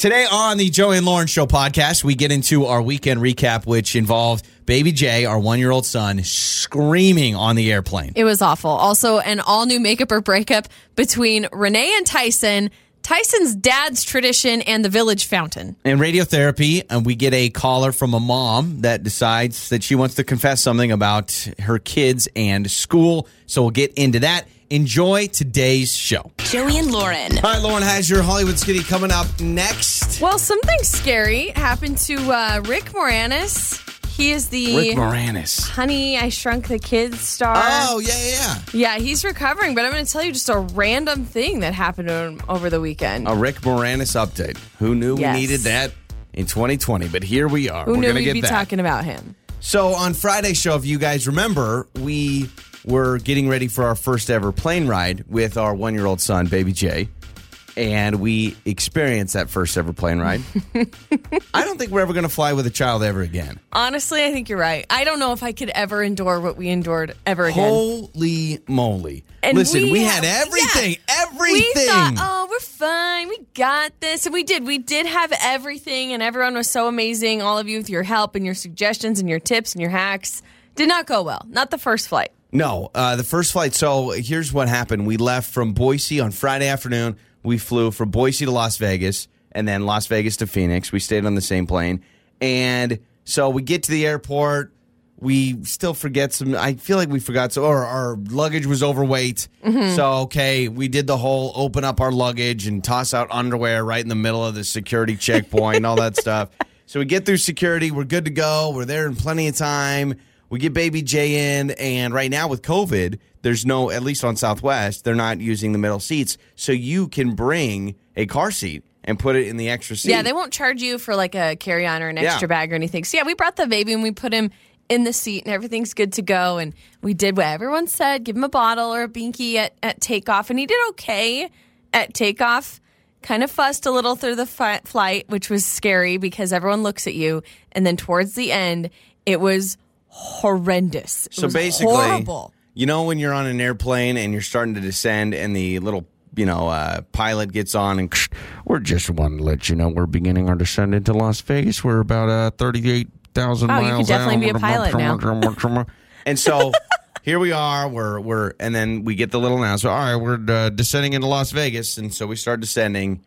Today on the Joey and Lauren Show podcast, we get into our weekend recap, which involved Baby Jay, our one year old son, screaming on the airplane. It was awful. Also, an all new makeup or breakup between Renee and Tyson, Tyson's dad's tradition, and the village fountain. And radiotherapy, and we get a caller from a mom that decides that she wants to confess something about her kids and school. So we'll get into that. Enjoy today's show. Joey and Lauren. All right, Lauren has your Hollywood Skinny coming up next. Well, something scary happened to uh, Rick Moranis. He is the Rick Moranis. Honey, I Shrunk the Kids star. Oh, yeah, yeah, Yeah, Yeah, he's recovering, but I'm going to tell you just a random thing that happened to him over the weekend. A Rick Moranis update. Who knew Yes. we needed that in 2020? But here we are. Who We're knew gonna we'd get be that. talking about him? So on Friday's show, if you guys remember, we were getting ready for our first ever plane ride with our one year old son, baby Jay. And we experienced that first ever plane ride. I don't think we're ever going to fly with a child ever again. Honestly, I think you're right. I don't know if I could ever endure what we endured ever again. Holy moly. And Listen, we, we had everything. We Everything. thought, oh, we're fine. We got this. And we did. We did have everything, and everyone was so amazing. All of you with your help and your suggestions and your tips and your hacks. Did not go well. Not the first flight. No, uh, the first flight. So here's what happened. We left from Boise on Friday afternoon. We flew from Boise to Las Vegas and then Las Vegas to Phoenix. We stayed on the same plane. And so we get to the airport. We still forget some. I feel like we forgot. So our, our luggage was overweight. So, okay, we did the whole open up our luggage and toss out underwear right in the middle of the security checkpoint and all that stuff. So we get through security. We're good to go. We're there in plenty of time. We get baby J in, and right now with COVID, there's no, at least on Southwest, they're not using the middle seats. So you can bring a car seat and put it in the extra seat. Yeah, they won't charge you for like a carry on or an Yeah. extra bag or anything. So, yeah, we brought the baby and we put him in the seat and everything's good to go. And we did what everyone said give him a bottle or a binky at, at takeoff. And he did okay at takeoff. Kind of fussed a little through the fi- flight, which was scary because everyone looks at you. And then towards the end, it was horrendous. It So basically, horrible. you know, when you're on an airplane and you're starting to descend, and the little, you know, uh, pilot gets on and we're just wanting to let you know we're beginning our descent into Las Vegas. We're about uh, 38,000 Oh, you miles could definitely be a pilot now. and so here we are. We're we're and then we get the little announcement. All right, we're uh, descending into Las Vegas, and so we start descending,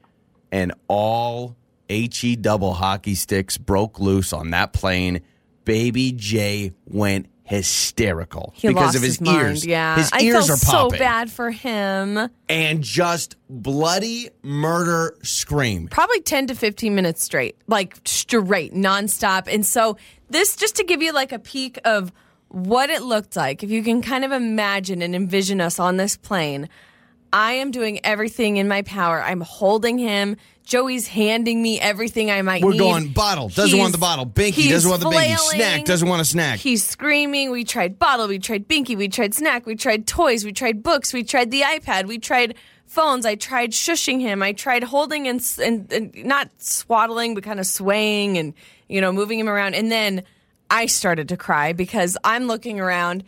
and all he double hockey sticks broke loose on that plane. Baby Jay went hysterical He because of his, his, ears. Yeah, his I ears felt are popping, so bad for him. and just bloody murder scream. probably 10 to 15 minutes straight, like straight, nonstop. And so, this just to give you like a peek of what it looked like, if you can kind of imagine and envision us on this plane, I am doing everything in my power. I'm holding him. Joey's handing me everything I might need. We're need. going bottle. Doesn't He's- want the bottle. Binky he's doesn't want the binky. flailing. Snack doesn't want a snack. He's screaming. We tried bottle. We tried binky. We tried snack. We tried toys. We tried books. We tried the iPad. We tried phones. I tried shushing him. I tried holding and, s- and, and not swaddling, but kind of swaying and, you know, moving him around. And then I started to cry because I'm looking around.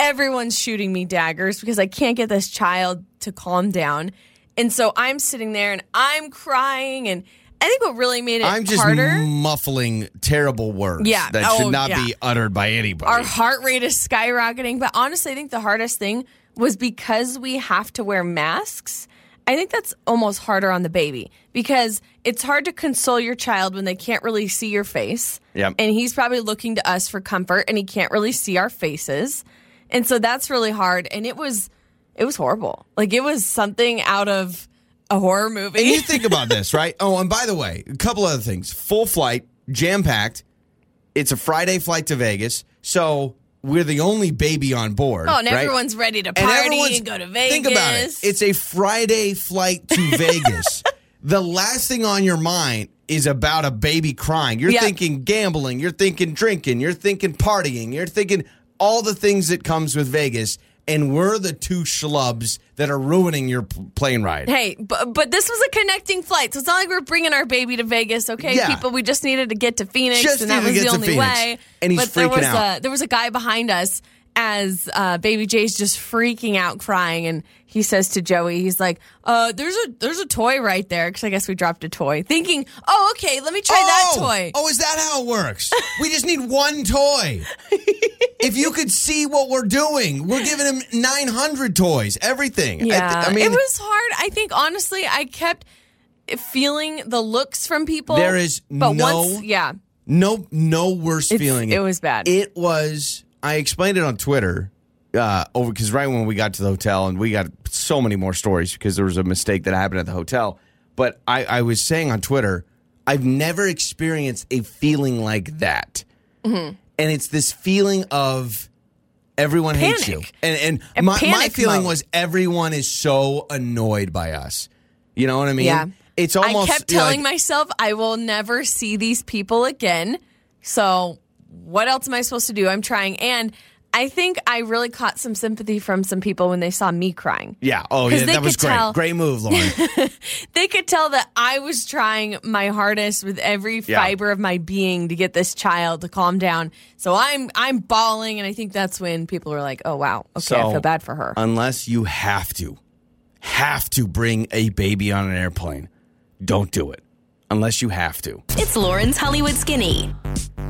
Everyone's shooting me daggers because I can't get this child to calm down. And so I'm sitting there and I'm crying. And I think what really made it I'm just harder. muffling terrible words Yeah. that Oh, should not yeah. be uttered by anybody. our heart rate is skyrocketing. But honestly, I think the hardest thing was because we have to wear masks. I think that's almost harder on the baby because it's hard to console your child when they can't really see your face. Yep. And he's probably looking to us for comfort and he can't really see our faces. And so that's really hard. And it was it was horrible. Like it was something out of a horror movie. and you think about this, right? Oh, and by the way, a couple other things. Full flight, jam packed. It's a Friday flight to Vegas, so we're the only baby on board. oh, and right? everyone's ready to party everyone's- and go to Vegas. Think about it. It's a Friday flight to Vegas. the last thing on your mind is about a baby crying. You're Yeah. thinking gambling, you're thinking drinking, you're thinking partying, you're thinking all the things that comes with Vegas. And we're the two schlubs that are ruining your plane ride. Hey, but, but this was a connecting flight, so it's not like we're bringing our baby to Vegas, okay? Yeah. People, we just needed to get to Phoenix, Just and that was the only Phoenix. way. And he's but there freaking was out. a there was a guy behind us, as uh, baby Jay's just freaking out, crying, and he says to Joey, he's like, uh, "There's a there's a toy right there." Because I guess we dropped a toy, thinking, "Oh, okay, let me try that toy." Oh, is that how it works? we just need one toy. if you could see what we're doing, we're giving him 900 toys, everything. I, Yeah, th- I mean, it was hard. I think honestly, I kept feeling the looks from people. There is but no- once, yeah, no no worse It's- feeling. it was bad. It was. I explained it on Twitter uh, over because right when we got to the hotel, and we got so many more stories because there was a mistake that happened at the hotel. But I, I was saying on Twitter, I've never experienced a feeling like that, Mm-hmm. and it's this feeling of everyone hates you, Panic. and and my, my feeling mode. was everyone is so annoyed by us. You know what I mean? Yeah. It's almost I kept telling like, myself I will never see these people again. So what else am I supposed to do? I'm trying, and I think I really caught some sympathy from some people when they saw me crying. Yeah. Oh, yeah. That was great. tell- Great move, Lauren. They could tell that I was trying my hardest with every Yeah. fiber of my being to get this child to calm down. So I'm I'm bawling, and I think that's when people were like, "Oh wow, okay, I feel bad for her." Unless you have to, have to bring a baby on an airplane, don't do it. Unless you have to. It's Lauren's Hollywood Skinny.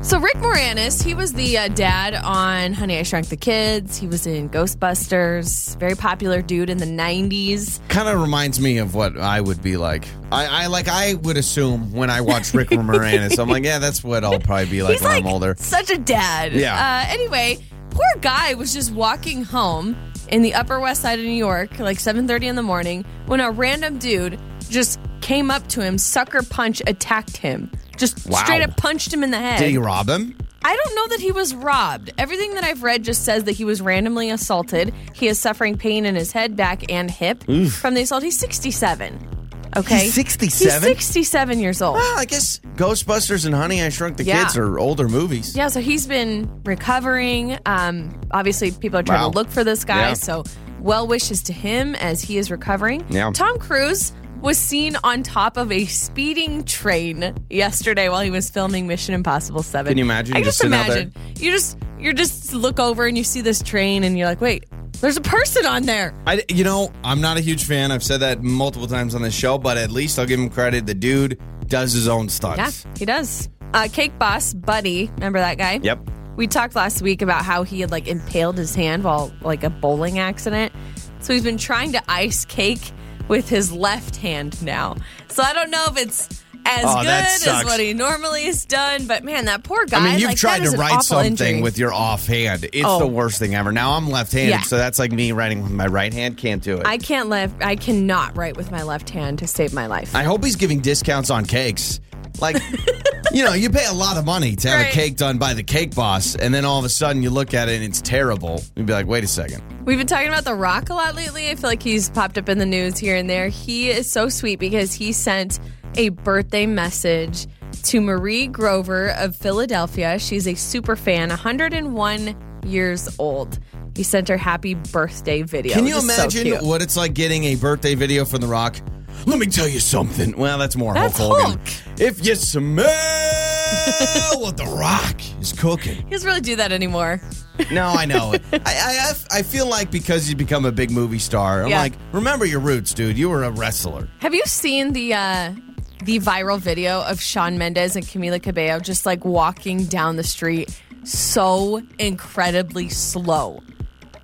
So Rick Moranis, he was the uh, dad on Honey I Shrunk the Kids. He was in Ghostbusters. Very popular dude in the '90s. Kind of reminds me of what I would be like. I, I like. I would assume when I watch Rick Moranis, I'm like, yeah, that's what I'll probably be like He's when like I'm older. such a dad. Yeah. Uh, anyway, poor guy was just walking home in the Upper West Side of New York, like 7:30 in the morning, when a random dude just came up to him, sucker punch attacked him, just Wow. straight up punched him in the head. Did he rob him? I don't know that he was robbed. Everything that I've read just says that he was randomly assaulted. He is suffering pain in his head, back, and hip from the assault. He's 67. Okay. He's 67? He's 67 years old. Well, I guess Ghostbusters and Honey I Shrunk the Yeah. Kids are older movies. Yeah, so he's been recovering. Um, obviously, people are trying Wow. to look for this guy. Yeah. So, well wishes to him as he is recovering. Yeah. Tom Cruise was seen on top of a speeding train yesterday while he was filming Mission Impossible Seven. Can you imagine I just just sitting out there? imagine you just you just look over and you see this train and you're like, wait, there's a person on there. I, you know, I'm not a huge fan. I've said that multiple times on this show, but at least I'll give him credit. The dude does his own stunts. Yeah, he does. Uh, Cake Boss Buddy, remember that guy? Yep. We talked last week about how he had like impaled his hand while like a bowling accident. So he's been trying to ice cake with his left hand now. So I don't know if it's as Oh, good as what he normally has done, but man, that poor guy. I mean, you've like, tried to write something injury. with your offhand. It's Oh. the worst thing ever. Now I'm left-handed, Yeah. so that's like me writing with my right hand. Can't do it. I can't left. I cannot write with my left hand to save my life. I hope he's giving discounts on cakes. Like, you know, you pay a lot of money to have Right. a cake done by the cake boss, and then all of a sudden you look at it and it's terrible. You'd be like, wait a second. We've been talking about The Rock a lot lately. I feel like he's popped up in the news here and there. He is so sweet because he sent a birthday message to Marie Grover of Philadelphia. She's a super fan, 101 years old. He sent her happy birthday video. Can you is so imagine what it's like getting a birthday video from The Rock? Let me tell you something. Well, that's more That's Hulk Hogan. Hulk. If you smell what The Rock is cooking. He doesn't really do that anymore. No, I know. I, I I feel like because you become a big movie star, I'm Yeah. like, remember your roots, dude. You were a wrestler. Have you seen the uh, the viral video of Shawn Mendes and Camila Cabello just like walking down the street so incredibly slow,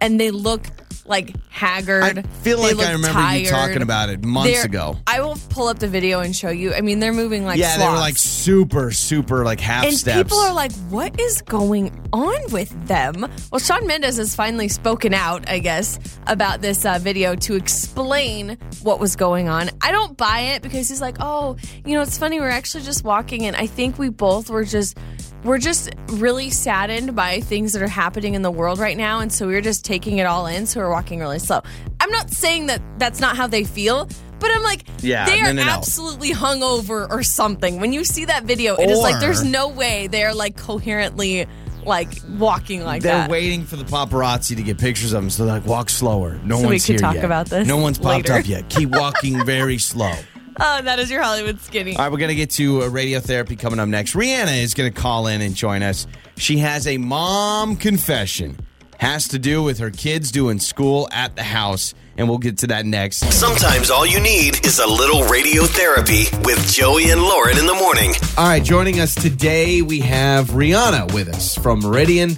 and they look like haggard. I feel like I remember you talking about it months They're- ago. I will pull up the video and show you. I mean, they're moving like yeah, they were like super, super like half And steps. people are like, what is going on with them? Well, Shawn Mendes has finally spoken out, I guess, about this uh, video to explain what was going on. I don't buy it because he's like, oh, you know, it's funny. We're actually just walking, and I think we both were just. We're just really saddened by things that are happening in the world right now. And so we're just taking it all in. So we're walking really slow. I'm not saying that that's not how they feel, but I'm like, Yeah, they are no, no. absolutely hungover or something. When you see that video, it is like there's no way they're like coherently like walking like that. They're waiting for the paparazzi to get pictures of them, so they're like, walk slower. No So we one's could here talk yet. about this No one's popped later. up yet. Keep walking very slow. Oh, that is your Hollywood skinny. All right, we're going to get to uh, radiotherapy coming up next. Rihanna is going to call in and join us. She has a mom confession. has to do with her kids doing school at the house. And we'll get to that next. Sometimes all you need is a little radio therapy with Joey and Lauren in the morning. All right, joining us today, we have Rihanna with us from Meridian.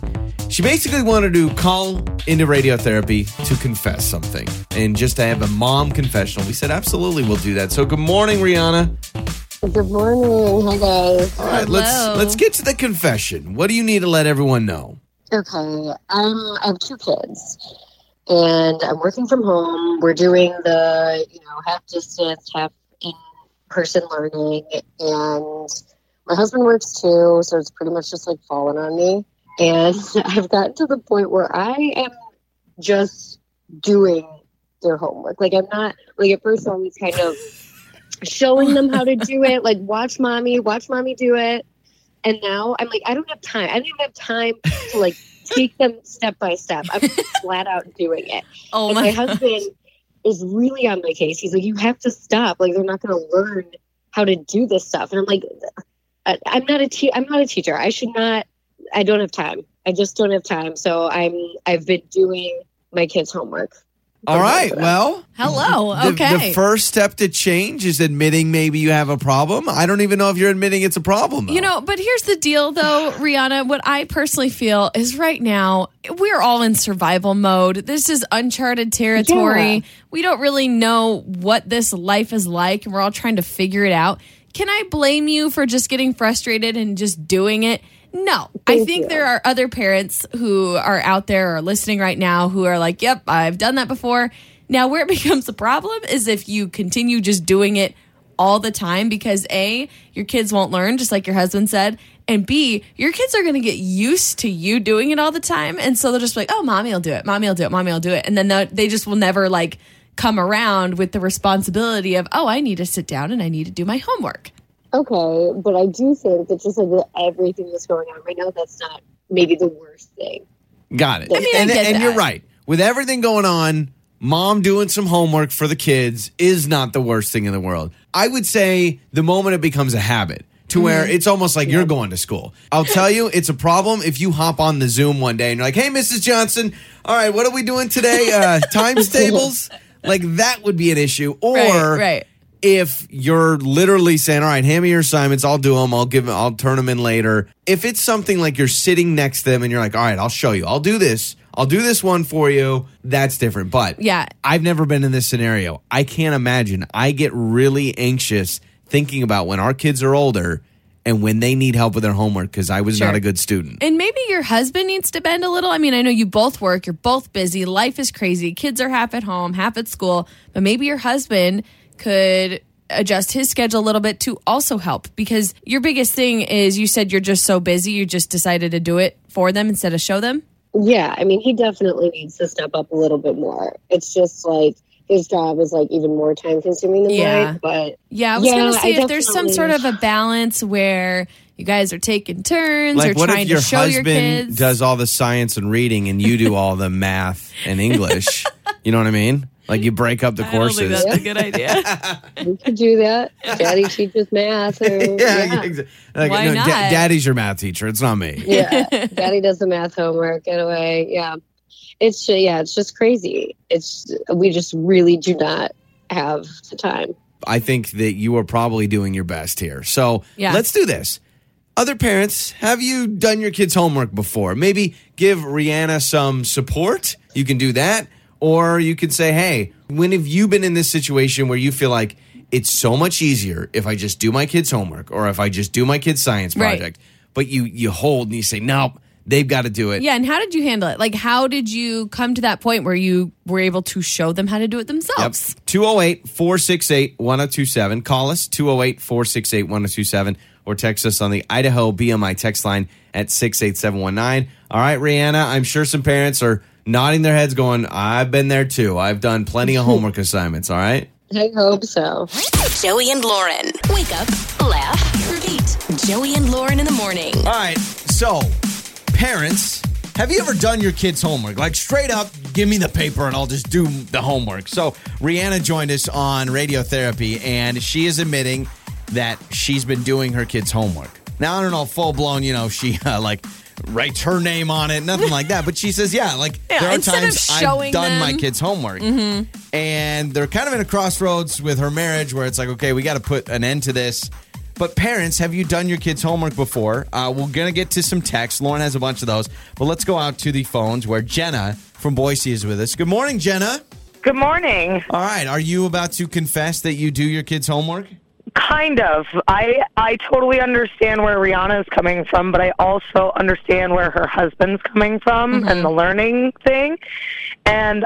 She basically wanted to call into radiotherapy to confess something and just to have a mom confessional. We said, absolutely, we'll do that. So, good morning, Rihanna. Good morning. Hi guys. All right, let's let's get to the confession. What do you need to let everyone know? Okay. Um, I have two kids, and I'm working from home. We're doing the you know half distance, half in person learning, and my husband works too, so it's pretty much just like falling on me. And I've gotten to the point where I am just doing their homework. Like I'm not like at first I was kind of showing them how to do it. Like watch mommy, watch mommy do it. And now I'm like, I don't have time. I don't even have time to like take them step by step. I'm flat out doing it. Oh and my husband is really on my case. He's like, you have to stop. Like they're not going to learn how to do this stuff. And I'm like, I'm not a te- I'm not a teacher. I should not. I don't have time. I just don't have time. So I'm. I've been doing my kids' homework. All right, well, Hello. the, Okay. the first step to change is admitting maybe you have a problem. I don't even know if you're admitting it's a problem. though. You know, but here's the deal though, Rihanna. What I personally feel is right now, we're all in survival mode. This is uncharted territory. Yeah. We don't really know what this life is like, and we're all trying to figure it out. Can I blame you for just getting frustrated and just doing it? No. I think you. there are other parents who are out there or listening right now who are like, yep, I've done that before. Now, where it becomes a problem is if you continue just doing it all the time because A, your kids won't learn, just like your husband said. And B, your kids are going to get used to you doing it all the time. And so they'll just be like, oh, mommy will do it. Mommy will do it. Mommy will do it. And then they just will never like come around with the responsibility of, oh, I need to sit down and I need to do my homework. Okay, but I do think that just like with everything that's going on right now, that's not maybe the worst thing. Got it. I mean, I and get and you're right. With everything going on, mom doing some homework for the kids is not the worst thing in the world. I would say the moment it becomes a habit to where Mm-hmm. it's almost like you're going to school. I'll tell you, it's a problem if you hop on the Zoom one day and you're like, hey, Mrs. Johnson, all right, what are we doing today? Uh, times tables? Like that would be an issue. Or Right, right. If you're literally saying, "All right, hand me your assignments. I'll do them. I'll give. them I'll turn them in later." If it's something like you're sitting next to them and you're like, "All right, I'll show you. I'll do this. I'll do this one for you." That's different. But Yeah. I've never been in this scenario. I can't imagine. I get really anxious thinking about when our kids are older and when they need help with their homework because I was Sure. not a good student. And maybe your husband needs to bend a little. I mean, I know you both work, you're both busy, life is crazy, kids are half at home, half at school, but maybe your husband could adjust his schedule a little bit to also help because your biggest thing is you said you're just so busy, you just decided to do it for them instead of show them. Yeah, I mean, he definitely needs to step up a little bit more. It's just like his job is like even more time consuming than Yeah. mine. But Yeah, I was Yeah, going to say I if there's some sort of a balance where you guys are taking turns Like, or what trying if your to show husband your kids. does all the science and reading and you do all the math and English? you know what I mean? Like you break up the I don't think courses. that's a good idea. we could do that. Daddy teaches math. Or, yeah, yeah. exa- like, Why no, not? Daddy's your math teacher. It's not me. yeah. Daddy does the math homework. Get away. Yeah. It's ju- yeah. It's just crazy. It's we just really do not have the time. I think that you are probably doing your best here. So Yeah. let's do this. Other parents, have you done your kids' homework before? Maybe give Rihanna some support. You can do that. Or you can say, hey, when have you been in this situation where you feel like it's so much easier if I just do my kids' homework or if I just do my kids' science Right. project? But you you hold and you say, nope, they've got to do it. Yeah, and how did you handle it? Like, how did you come to that point where you were able to show them how to do it themselves? 208 468 1027. Call us 208 468 1027 or text us on the Idaho BMI text line at 68719. All right, Rihanna, I'm sure some parents are nodding their heads going, I've been there too. I've done plenty of homework assignments. All right. I hope so. Joey and Lauren. Wake up, laugh, repeat. Joey and Lauren in the morning. All right. So, parents, have you ever done your kids' homework? Like straight up, give me the paper and I'll just do the homework. So, Rihanna joined us on radiotherapy and she is admitting that she's been doing her kids' homework. Now, I don't know, full blown, you know, she uh, like writes her name on it, nothing like that. But she says, yeah, like Yeah, there are times I've showing done my them- Mm-hmm. kids' homework. And they're kind of in a crossroads with her marriage where it's like, okay, we got to put an end to this. But parents, have you done your kids' homework before? Uh, we're going to get to some texts. Lauren has a bunch of those. But let's go out to the phones where Jenna from Boise is with us. Good morning, Jenna. Good morning. All right. Are you about to confess that you do your kids' homework? Kind of. I I totally understand where Rihanna is coming from, but I also understand where her husband's coming from and the learning thing. And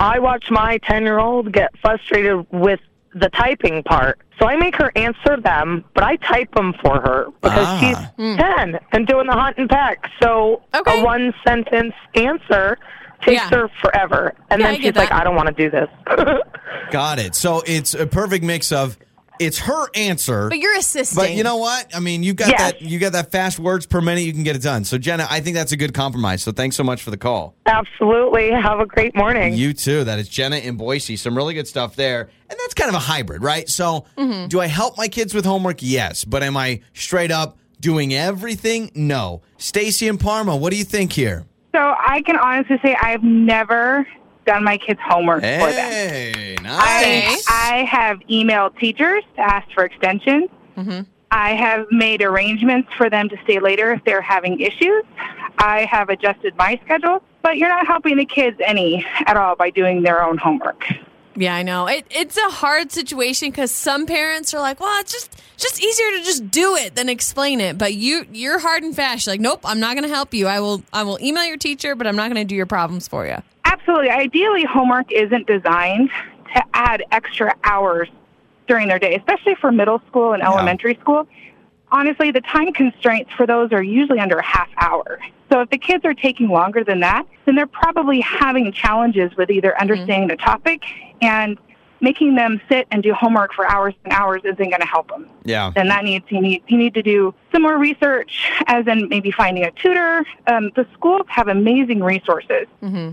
I watch my 10-year-old get frustrated with the typing part. So I make her answer them, but I type them for her because Ah. she's 10 and doing the hunt and peck. So Okay. a one sentence answer takes Yeah. her forever. And Yeah, then get she's like. I don't want to do this. Got it. So it's a perfect mix of it's her answer. But you're assisting. But you know what? I mean, you got Yes. that you got that fast words per minute, you can get it done. So Jenna, I think that's a good compromise. So thanks so much for the call. Absolutely. Have a great morning. You too. That is Jenna in Boise. Some really good stuff there. And that's kind of a hybrid, right? So Mm-hmm. do I help my kids with homework? Yes. But am I straight up doing everything? No. Stacy and Parma, what do you think here? So I can honestly say I've never done my kids' homework for them. Hey, I, nice. I have emailed teachers to ask for extensions. Mm-hmm. I have made arrangements for them to stay later if they're having issues. I have adjusted my schedule, but you're not helping the kids any at all by doing their own homework. Yeah, I know. It, it's a hard situation because some parents are like, "Well, it's just it's just easier to just do it than explain it." But you you're hard and fast. You're like, "Nope, I'm not going to help you. I will I will email your teacher, but I'm not going to do your problems for you." Absolutely. Ideally, homework isn't designed to add extra hours during their day, especially for middle school and elementary school. Honestly, the time constraints for those are usually under a half hour. So if the kids are taking longer than that, then they're probably having challenges with either mm-hmm. understanding the topic and making them sit and do homework for hours and hours isn't going to help them. yeah. Then that needs you need you need to do some more research, as in maybe finding a tutor. Um, the schools have amazing resources,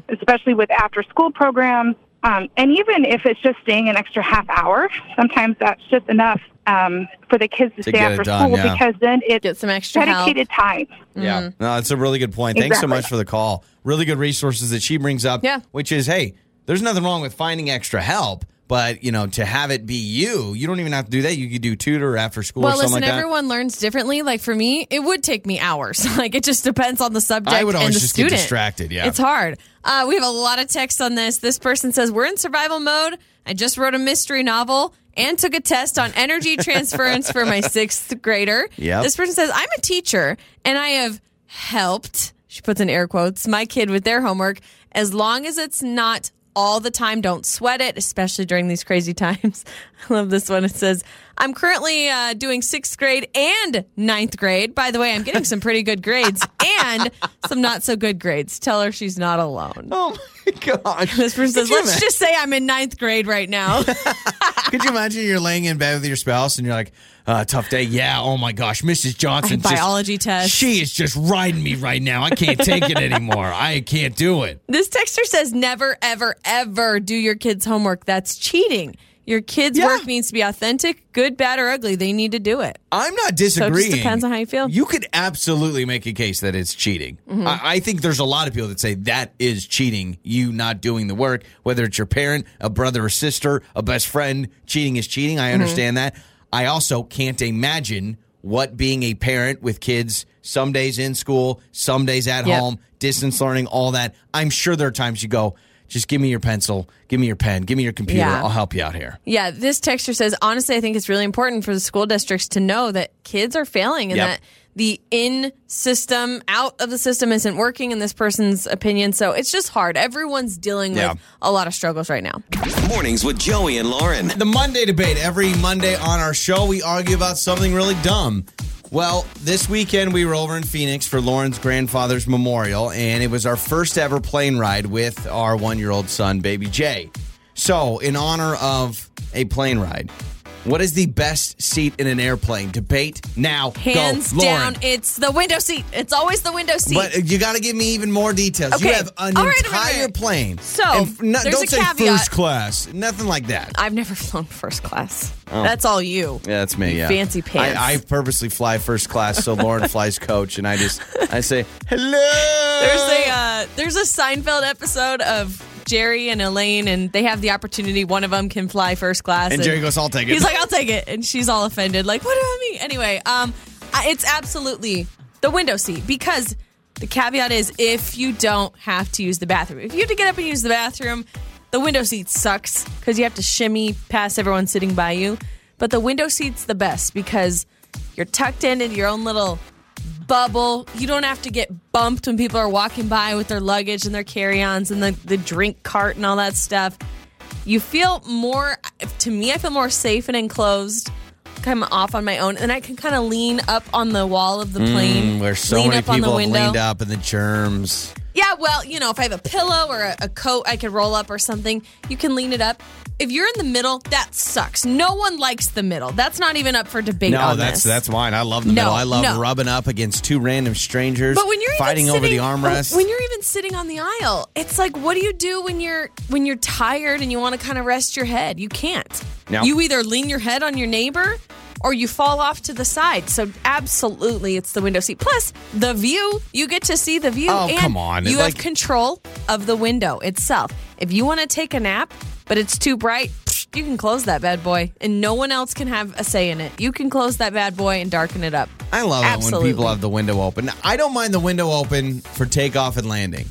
especially with after school programs. Um, and even if it's just staying an extra half hour, sometimes that's just enough um, for the kids to, To stay after done, school yeah. because then it's Get some extra help. dedicated time. Yeah. No, that's a really good point. Thanks so much for the call. Really good resources that she brings up. Yeah. Which is, hey, there's nothing wrong with finding extra help, but you know, to have it be you, you don't even have to do that. You could do tutor after school Well, or something listen, like that. everyone learns differently. Like for me, it would take me hours. like it just depends on the subject I would always and the just get student. distracted, yeah. it's hard. Uh, we have a lot of text on this. This person says we're in survival mode. I just wrote a mystery novel and took a test on energy transference for my sixth grader. Yep. This person says I'm a teacher and I have helped. She puts in air quotes my kid with their homework as long as it's not all the time. Don't sweat it, especially during these crazy times. I love this one. It says, I'm currently uh, doing sixth grade and ninth grade. By the way, I'm getting some pretty good grades and some not so good grades. Tell her she's not alone. oh my gosh. This person says, let's imagine- just say I'm in ninth grade right now. Could you imagine you're laying in bed with your spouse and you're like, uh, tough day? Yeah, oh my gosh, Mrs. Johnson. just- Biology test. She is just riding me right now. I can't take it anymore. I can't do it. This texter says, never, ever, ever do your kids' homework. That's cheating. Your kids' Yeah. work needs to be authentic, good, bad, or ugly. They need to do it. I'm not disagreeing. So it just depends on how you feel. You could absolutely make a case that it's cheating. Mm-hmm. I, I think there's a lot of people that say that is cheating, you not doing the work, whether it's your parent, a brother or sister, a best friend. Cheating is cheating. Mm-hmm. I understand that. I also can't imagine what being a parent with kids, some days in school, some days at Yep. home, distance learning, all that. I'm sure there are times you go, just give me your pencil, give me your pen, give me your computer. Yeah. I'll help you out here. Yeah, this texture says, honestly, I think it's really important for the school districts to know that kids are failing and Yep. that the in system, out of the system isn't working in this person's opinion. So it's just hard. Everyone's dealing Yeah. with a lot of struggles right now. Mornings with Joey and Lauren. The Monday debate. Every Monday on our show, we argue about something really dumb. Well, this weekend we were over in Phoenix for Lauren's grandfather's memorial, and it was our first ever plane ride with our one year old son, baby Jay. So, in honor of a plane ride, What is the best seat in an airplane? Debate now. Hands Go, Lauren. down, it's the window seat. It's always the window seat. But you got to give me even more details. You have an All right, all right, entire right. plane. So, And f- no- there's don't a say caveat. first class. Nothing like that. I've never flown first class. That's all you. Yeah, that's me. Yeah, Fancy pants. I, I purposely fly first class so Lauren flies coach, and I just I say hello. There's a uh, there's a Seinfeld episode of Jerry and Elaine, and they have the opportunity. One of them can fly first class, And Jerry goes, "I'll take it." He's like, "I'll take it," and she's all offended, like, "What about me?" Anyway, um, it's absolutely the window seat because the caveat is if you don't have to use the bathroom, if you have to get up and use the bathroom, the window seat sucks because you have to shimmy past everyone sitting by you. But the window seat's the best because you're tucked in in your own little bubble. You don't have to get bumped when people are walking by with their luggage and their carry-ons and the, the drink cart and all that stuff. You feel more to me, I feel more safe and enclosed. I'm off on my own, and I can kind of lean up on the wall of the plane. Mm, where so lean many up on the people have window. leaned up and the germs. Yeah, well, you know, if I have a pillow or a, a coat I could roll up or something, you can lean it up. If you're in the middle, that sucks. No one likes the middle. That's not even up for debate. No, on that's this. that's mine. I love the No, middle. I love no. rubbing up against two random strangers. But when you're fighting even over the sitting, armrest. when you're even sitting on the aisle, it's like, what do you do when you're when you're tired and you want to kind of rest your head? You can't. No. You either lean your head on your neighbor or you fall off to the side. So absolutely, it's the window seat. Plus the view. You get to see the view. Oh, and come on. You Like- have control of the window itself. If you want to take a nap, but it's too bright. You can close that bad boy, and no one else can have a say in it. You can close that bad boy and darken it up. I love it when people have the window open. I don't mind the window open for takeoff and landing.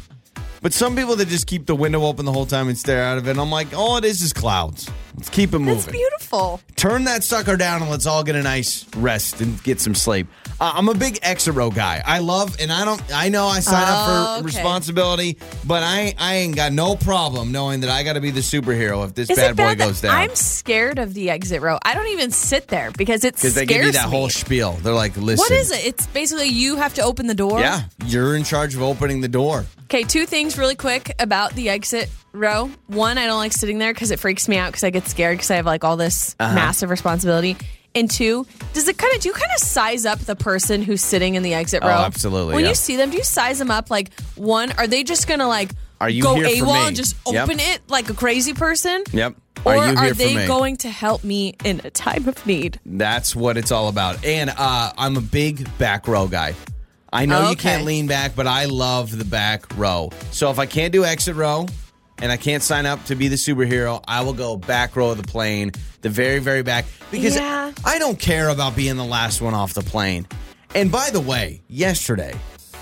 But some people that just keep the window open the whole time and stare out of it, I'm like, all it is is clouds. Let's keep it moving. It's beautiful. Turn that sucker down and let's all get a nice rest and get some sleep. Uh, I'm a big exit row guy. I love, and I don't. I know I sign up Oh, for okay. responsibility, but I I ain't got no problem knowing that I got to be the superhero if this Is bad boy bad goes down. I'm scared of the exit row. I don't even sit there because it's Because they give you that me. whole spiel. They're like, listen. what is it? It's basically you have to open the door. Yeah, you're in charge of opening the door. Okay, two things really quick about the exit row. One, I don't like sitting there because it freaks me out because I get scared because I have like all this Uh-huh. massive responsibility. And two, does it kind of do you kind of size up the person who's sitting in the exit Oh, row? absolutely, When yeah. you see them, do you size them up? Like one, are they just gonna like Are you go here for AWOL me? and just Yep. open it like a crazy person? Yep. Or Are you are here for they going to help me in a time of need? That's what it's all about. And uh, I'm a big back row guy. I know you can't lean back, but I love the back row. So if I can't do exit row and I can't sign up to be the superhero, I will go back row of the plane, the very, very back, because Yeah. I don't care about being the last one off the plane. And by the way, yesterday,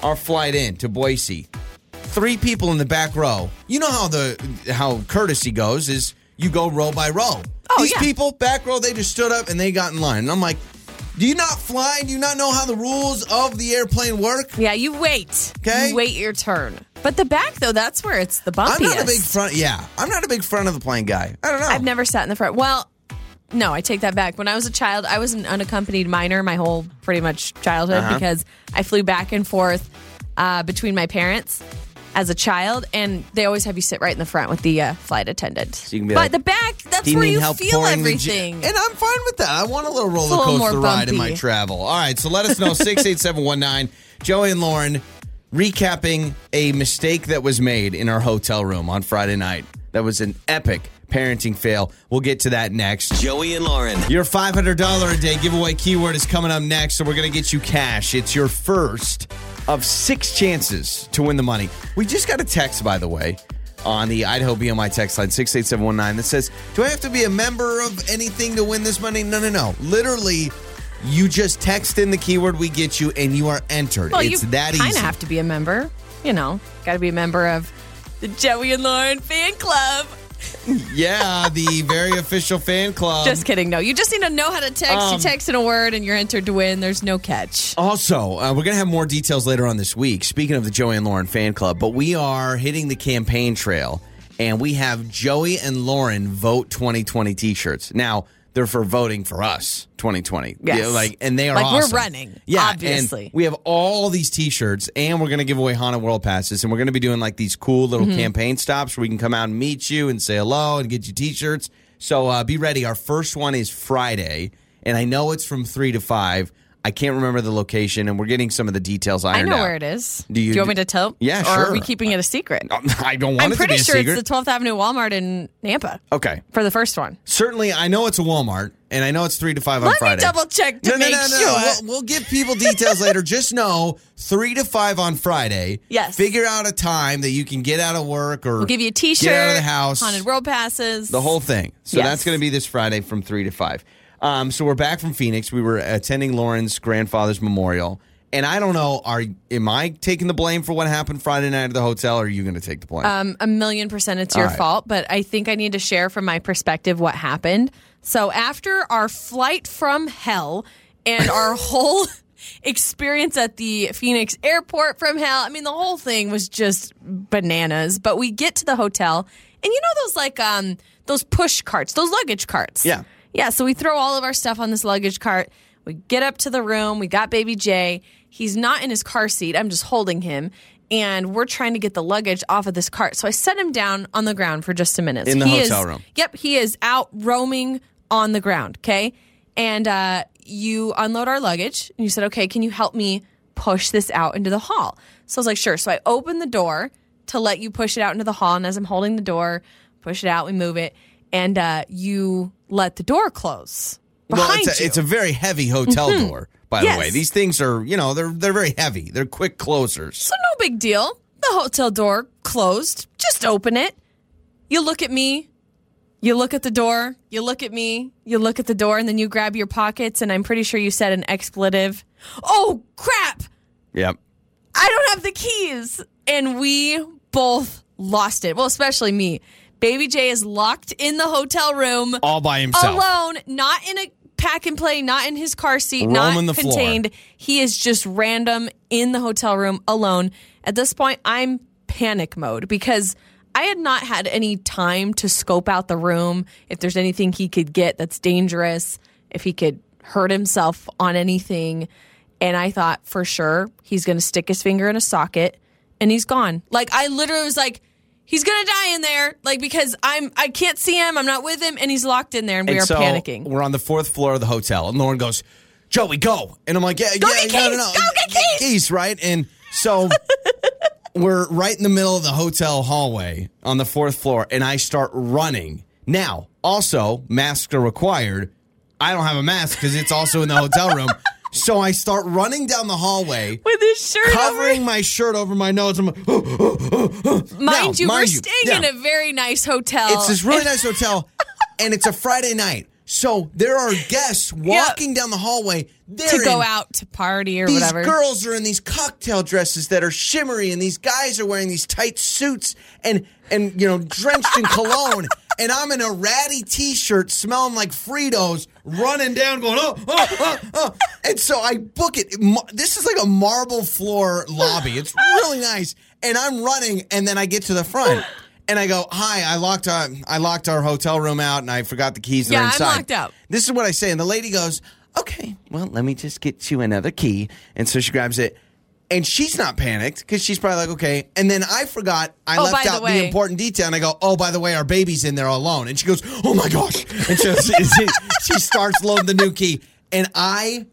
our flight in to Boise, three people in the back row. You know how the how courtesy goes is you go row by row. Oh, These yeah. people back row, they just stood up and they got in line. And I'm like, do you not fly? Do you not know how the rules of the airplane work? Yeah, you wait. Okay. You wait your turn. But the back though, that's where it's the bumpiest. I'm not a big front. Yeah, I'm not a big front of the plane guy. I don't know. I've never sat in the front. Well, no, I take that back. When I was a child, I was an unaccompanied minor my whole pretty much childhood Uh-huh. because I flew back and forth uh, between my parents as a child, and they always have you sit right in the front with the uh, flight attendant. So you can be but like, the back, that's Do you where need you help feel pouring the ju- everything. and I'm fine with that. I want a little roller a little coaster more ride in my bumpy. travel. All right, so let us know 68719. Joey and Lauren recapping a mistake that was made in our hotel room on Friday night. That was an epic parenting fail. We'll get to that next. Joey and Lauren. Your $500 a day giveaway keyword is coming up next, so we're going to get you cash. It's your first of six chances to win the money. We just got a text, by the way, on the Idaho BMI text line 68719 that says, Do I have to be a member of anything to win this money? No, no, no. Literally, you just text in the keyword we get you and you are entered. well, it's you that kind easy. of have to be a member. You know, got to be a member of the Joey and Lauren fan club. Yeah, the very official fan club. Just kidding. No, you just need to know how to text. Um, you text in a word, and you're entered to win. There's no catch. Also, uh, we're going to have more details later on this week. Speaking of the Joey and Lauren fan club, but we are hitting the campaign trail and we have Joey and Lauren vote 2020 t-shirts. Now, they're for voting for us 2020. Yes. Yeah, like and they are Like, we're running, Yeah, obviously. And we have all these t-shirts and we're going to give away Haunted World passes and we're going to be doing like these cool little Mm-hmm. campaign stops where we can come out and meet you and say hello and get you t-shirts. So uh, be ready. Our first one is Friday, and I know it's from three to five. I can't remember the location, and we're getting some of the details ironed out. I know out. where it is. Do you- want me to tell? Yeah, or sure. are we keeping it a secret? Um, I don't want I'm pretty to be a sure secret. it's the 12th Avenue Walmart in Nampa okay. for the first one. Certainly, I know it's a Walmart, and I know it's three to five on Let Friday. me double check to no, no, make no, no, sure. We'll, we'll give people details later. Just know three to five on Friday. Yes. Figure out a time that you can get out of work or We'll give you a T-shirt, get out of the house, haunted world passes, the whole thing. So Yes. that's going to be this Friday from three to five. Um, so we're back from Phoenix. We were attending Lauren's grandfather's memorial, and I don't know. Are am I taking the blame for what happened Friday night at the hotel? or Are you going to take the blame? Um, a million percent, it's your All right. fault. But I think I need to share from my perspective what happened. So after our flight from hell and our whole experience at the Phoenix airport from hell, I mean, the whole thing was just bananas. But we get to the hotel, and you know those like um those push carts, those luggage carts. Yeah. Yeah, so we throw all of our stuff on this luggage cart. We get up to the room. We got baby Jay. He's not in his car seat. I'm just holding him. And we're trying to get the luggage off of this cart. So I set him down on the ground for just a minute. In the He hotel is- room. Yep, he is out roaming on the ground. Okay. And uh, you unload our luggage. And you said, okay, can you help me push this out into the hall? So I was like, sure. So I open the door to let you push it out into the hall. And as I'm holding the door, push it out, we move it. And uh, you let the door close behind well, it's a, you. it's a very heavy hotel mm-hmm. door. By Yes. the way, these things are you know they're they're very heavy. They're quick closers. So no big deal. The hotel door closed. Just open it. You look at me. You look at the door. You look at me. You look at the door, and then you grab your pockets. And I'm pretty sure you said an expletive. Oh crap! Yep. I don't have the keys. And we both lost it. Well, especially me. Baby J is locked in the hotel room All by himself. alone, not in a pack and play, not in his car seat, Roaming not the floor. contained. He is just random in the hotel room alone. At this point, I'm panic mode because I had not had any time to scope out the room if there's anything he could get that's dangerous, if he could hurt himself on anything. And I thought for sure he's going to stick his finger in a socket and he's gone. Like I literally was like, he's to die in there, like because I'm I can't see him, I'm not with him, and he's locked in there, and we And are so panicking. We're on the fourth floor of the hotel, and Lauren goes, "Joey, go!" And I'm like, "Yeah, Go yeah, get no, no, keys! no, Go get keys!" right?" And so we're right in the middle of the hotel hallway on the fourth floor, and I start running. Now, also, masks are required. I don't have a mask because it's also in the hotel room. So I start running down the hallway, with his shirt covering my shirt over my nose. I'm like, over. Mind Now, you, we're you, staying in a very nice hotel. It's this really nice hotel, and it's a Friday night. So there are guests walking down the hallway. They're to go in- out to party or These whatever. These girls are in these cocktail dresses that are shimmery, and these guys are wearing these tight suits and and you know drenched in cologne. And I'm in a ratty T-shirt, smelling like Fritos, running down, going oh oh oh oh. And so I book it. This is like a marble floor lobby. It's really nice. And I'm running, and then I get to the front. And I go, hi, I locked our, I locked our hotel room out and I forgot the keys. They're Yeah, I'm locked out. This is what I say. And the lady goes, okay, well, let me just get you another key. And so she grabs it. And she's not panicked because she's probably like, okay. And then I forgot, I Oh, left by the out the, important detail. And I go, oh, by the way, our baby's in there alone. And she goes, oh my gosh. And she, she, she starts loading the new key. And I,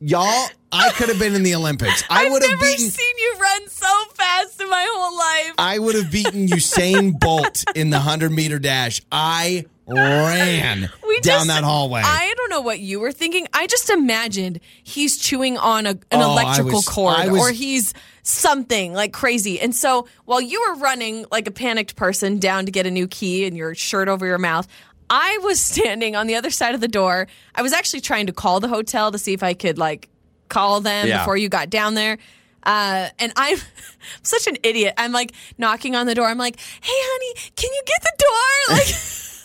y'all, I could have been in the Olympics. I would have beaten. seen you run so fast in my whole life. I would have beaten Usain Bolt in the 100 meter dash. I ran We down just- that hallway. I don't know what you were thinking. I just imagined he's chewing on a, an Oh, I electrical was- cord I was- or he's something like crazy. And so while you were running like a panicked person down to get a new key and your shirt over your mouth, I was standing on the other side of the door. I was actually trying to call the hotel to see if I could like call them Yeah. before you got down there. Uh, and I'm such an idiot. I'm like knocking on the door. I'm like, "Hey, honey, can you get the door?" Like,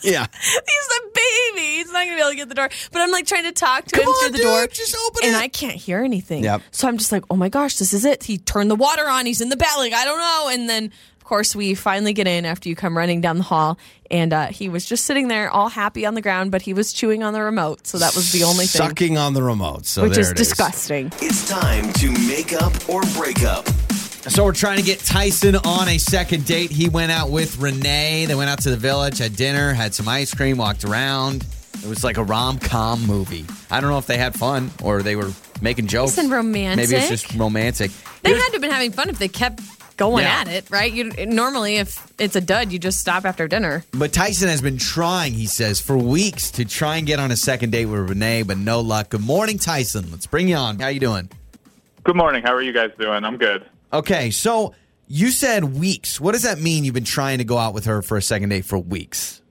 yeah. He's a baby. He's not gonna be able to get the door. But I'm like trying to talk to Come him on, through the dude, door. just open and it. I can't hear anything. Yep. So I'm just like, oh my gosh, this is it. He turned the water on. He's in the back. Like I don't know. And then of course we finally get in after you come running down the hall, and uh, he was just sitting there all happy on the ground, but he was chewing on the remote. So that was the only thing, Sucking on the remote. So which there is it disgusting. It's time to make up or break up. So we're trying to get Tyson on a second date. He went out with Renee. They went out to the village, had dinner, had some ice cream, walked around. It was like a rom com movie. I don't know if they had fun or they were making jokes. and romantic. Maybe it's just romantic. They Here's- had to have been having fun if they kept going Yeah. at it, right? You normally, if it's a dud, you just stop after dinner. But Tyson has been trying, he says, for weeks to try and get on a second date with Renee, but no luck. Good morning, Tyson. Let's bring you on. How you doing? Good morning. How are you guys doing? I'm good. Okay, so you said weeks. What does that mean? You've been trying to go out with her for a second date for weeks.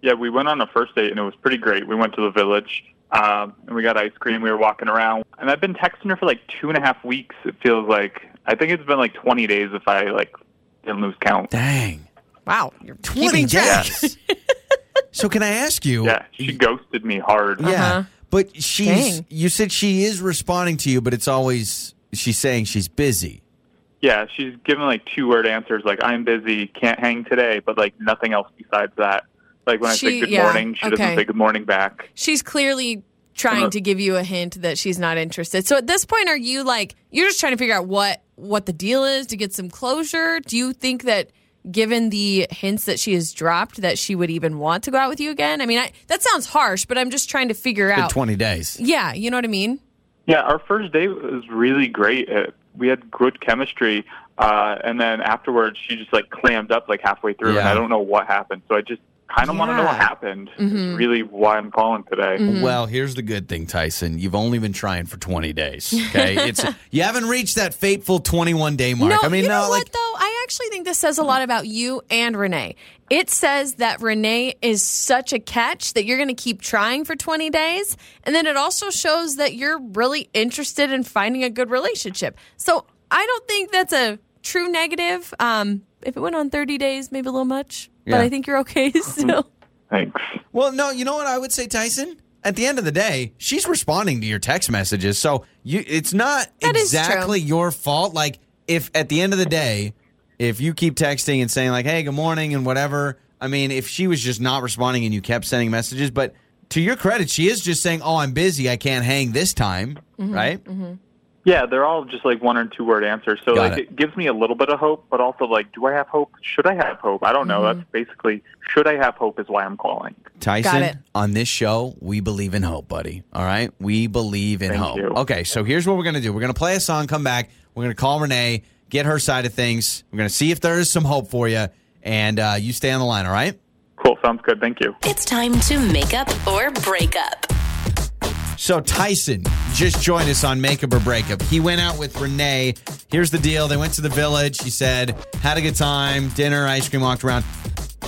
Yeah, we went on a first date and it was pretty great. We went to the village um, and we got ice cream. We were walking around, and I've been texting her for like two and a half weeks. It feels like I think it's been like 20 days if I like didn't lose count. Dang. Wow, you're 20 days. so can I ask you? Yeah, she ghosted me hard. Yeah. Uh-huh. But she's Dang. you said she is responding to you, but it's always she's saying she's busy. Yeah, she's given like two word answers like I'm busy, can't hang today, but like nothing else besides that. Like when I She- say good yeah, morning, she okay. doesn't say good morning back. She's clearly trying Uh-huh. to give you a hint that she's not interested. So at this point, are you like you're just trying to figure out what what the deal is to get some closure? Do you think that? Given the hints that she has dropped, that she would even want to go out with you again. I mean, I, that sounds harsh, but I'm just trying to figure Been out. twenty days. Yeah, you know what I mean. Yeah, our first date was really great. Uh, we had good chemistry, uh, and then afterwards, she just like clammed up like halfway through, and I don't know what happened. So I just kind of want to know what Yeah. happened. It's really why I'm calling today. Well, here's the good thing, Tyson. You've only been trying for 20 days. Okay, it's you haven't reached that fateful 21 day mark. No, I mean, you know no, what like though? I actually think this says a lot about you and Renee. It says that Renee is such a catch that you're going to keep trying for 20 days, and then it also shows that you're really interested in finding a good relationship. So I don't think that's a true negative. Um, if it went on 30 days, maybe a little much, Yeah. but I think you're okay still. Thanks. Well, no, you know what I would say, Tyson? At the end of the day, she's responding to your text messages. So you it's not That is exactly your fault. Like if at the end of the day, if you keep texting and saying like, "Hey, good morning" and whatever, I mean, if she was just not responding and you kept sending messages, but to your credit, she is just saying, "Oh, I'm busy. I can't hang this time." Mm-hmm, right? Yeah, they're all just like one or two word answers. So Got like it. it. gives me a little bit of hope, but also like, do I have hope? Should I have hope? I don't know. That's basically should I have hope is why I'm calling. Tyson, on this show, we believe in hope, buddy. All right? We believe in Thank hope. you. Okay, so here's what we're going to do. We're going to play a song, come back. We're going to call Renee, get her side of things. We're going to see if there is some hope for you, and uh, you stay on the line, all right? Cool, sounds good. Thank you. It's time to make up or break up. So Tyson just joined us on Makeup or Breakup. He went out with Renee. Here's the deal. They went to the village. He said, had a good time, dinner, ice cream, walked around.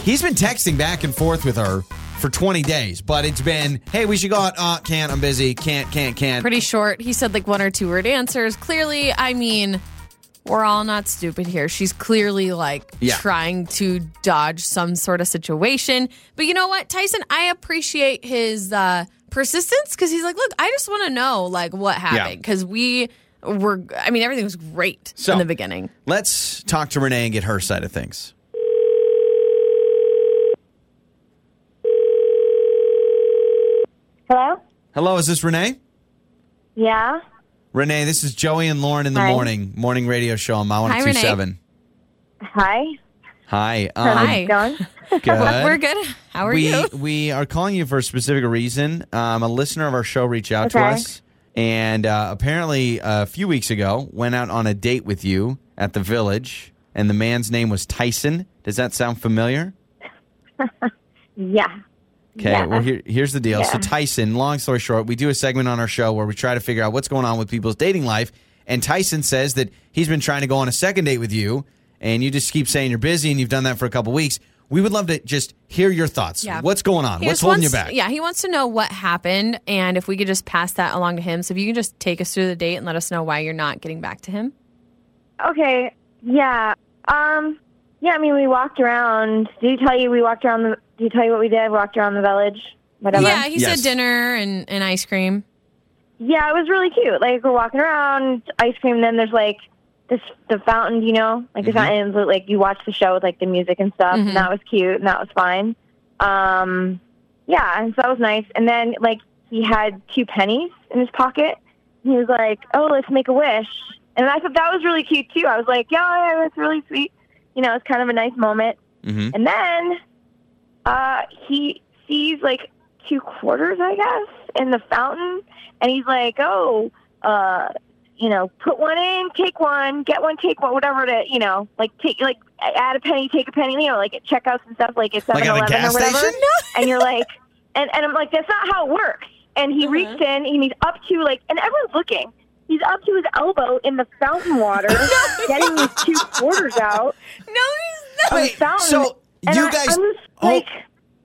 He's been texting back and forth with her for 20 days, but it's been, hey, we should go out. Uh, can't, I'm busy. Can't, can't, can't. Pretty short. He said like one or two word answers. Clearly, I mean, we're all not stupid here. She's clearly like Yeah. trying to dodge some sort of situation. But you know what, Tyson, I appreciate his uh, persistence because he's like, look, I just want to know like what happened because we were. I mean, everything was great So- in the beginning. Let's talk to Renee and get her side of things. Hello? Hello, is this Renee? Yeah? Renee, this is Joey and Lauren in the Hi. morning morning radio show on My Hi, 1027. Hi? Hi. Um, Hi. Good. We're good. How are we, you? We are calling you for a specific reason. Um, a listener of our show reached out to us, and uh, apparently a few weeks ago went out on a date with you at the village, and the man's name was Tyson. Does that sound familiar? Yeah. Okay, Yeah. well, here, here's the deal. So, Tyson, long story short, we do a segment on our show where we try to figure out what's going on with people's dating life. And Tyson says that he's been trying to go on a second date with you, and you just keep saying you're busy, and you've done that for a couple weeks. We would love to just hear your thoughts. Yeah. What's going on? He What's holding wants- you back? Yeah, he wants to know what happened and if we could just pass that along to him. So if you can just take us through the date and let us know why you're not getting back to him. Okay. Yeah. Um, yeah, I mean, we walked around. Did he tell you we walked around the, did he tell you what we did? Walked around the village? Whatever. Yeah, he Yes. said dinner and, and ice cream. Yeah, it was really cute. Like, we're walking around, ice cream, then there's like this, the fountain, you know? Like, the Mhm. fountain, like, you watch the show with like the music and stuff, Mhm. and that was cute, and that was fine. Um, yeah, and so that was nice. And then, like, he had two pennies in his pocket. He was like, oh, let's make a wish. And I thought that was really cute too. I was like, yeah, yeah that's really sweet. You know, it's kind of a nice moment. Mhm. And then uh, he sees like two quarters, I guess, in the fountain, and he's like, "Oh, uh, you know, put one in, take one, get one, take one, whatever to, you know, like take like add a penny, take a penny, you know, like at checkouts and stuff, like at Like Seven at Eleven or whatever." station? And you're like, and and I'm like, that's not how it works. And he reached in, and he's up to like, and everyone's looking. He's up to his elbow in the fountain water, getting these two quarters out No, he's of the Wait, fountain. so and you I, guys- I was oh.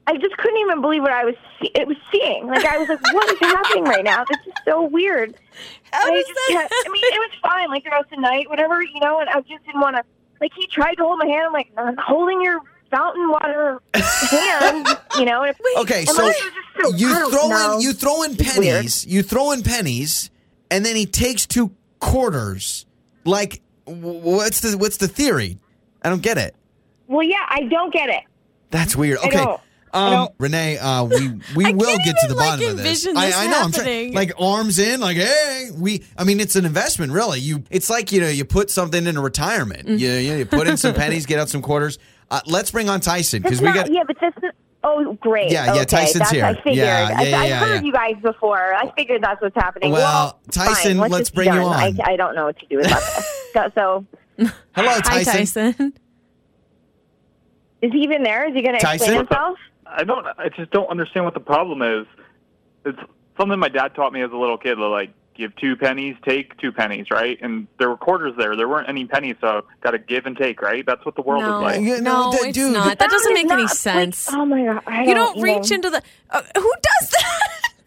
Like, I just couldn't even believe what I was. See- it was seeing. Like I was like, what is happening right now? This is so weird. How And I just that kept- I mean, it was fine. Like throughout the night, whatever, you know. And I just didn't want to. Like he tried to hold my hand. I'm like, I'm holding your fountain water hand, you know. And it, Okay, and so like, it was just so, you throw know. in you throw in pennies, you throw in pennies, and then he takes two quarters. Like, what's the what's the theory? I don't get it. Well, yeah, I don't get it. That's weird. I Okay. Don't. I Um, don't- Renee, uh, we we I will can't get to the bottom like, of this. envision I, I know. I'm trying, happening. like arms in, like hey, we. I mean, it's an investment, really. You, it's like you know, you put something in a retirement. Mm-hmm. You, you you put in some pennies, get out some quarters. Uh, let's bring on Tyson because we not- got. yeah, but this. Oh, great. Yeah, yeah, okay. Tyson's that's, here. I figured. Yeah, yeah, I, yeah, I've yeah, heard yeah. you guys before. I figured that's what's happening. Well, fine. Tyson, Let's, let's bring be you on. I, I don't know what to do about this. So, so, Hello, Hi, Tyson. Tyson. is he even there? Is he going to explain himself? I don't. I just don't understand what the problem is. It's something my dad taught me as a little kid. to, Like, give two pennies, take two pennies, right? And there were quarters there. There weren't any pennies, so got to give and take, right? That's what the world No, is like. Yeah, no, no, that- it's dude, not. That doesn't is make any not, like, sense. oh my god! I you don't even- reach into the. Uh, who does that?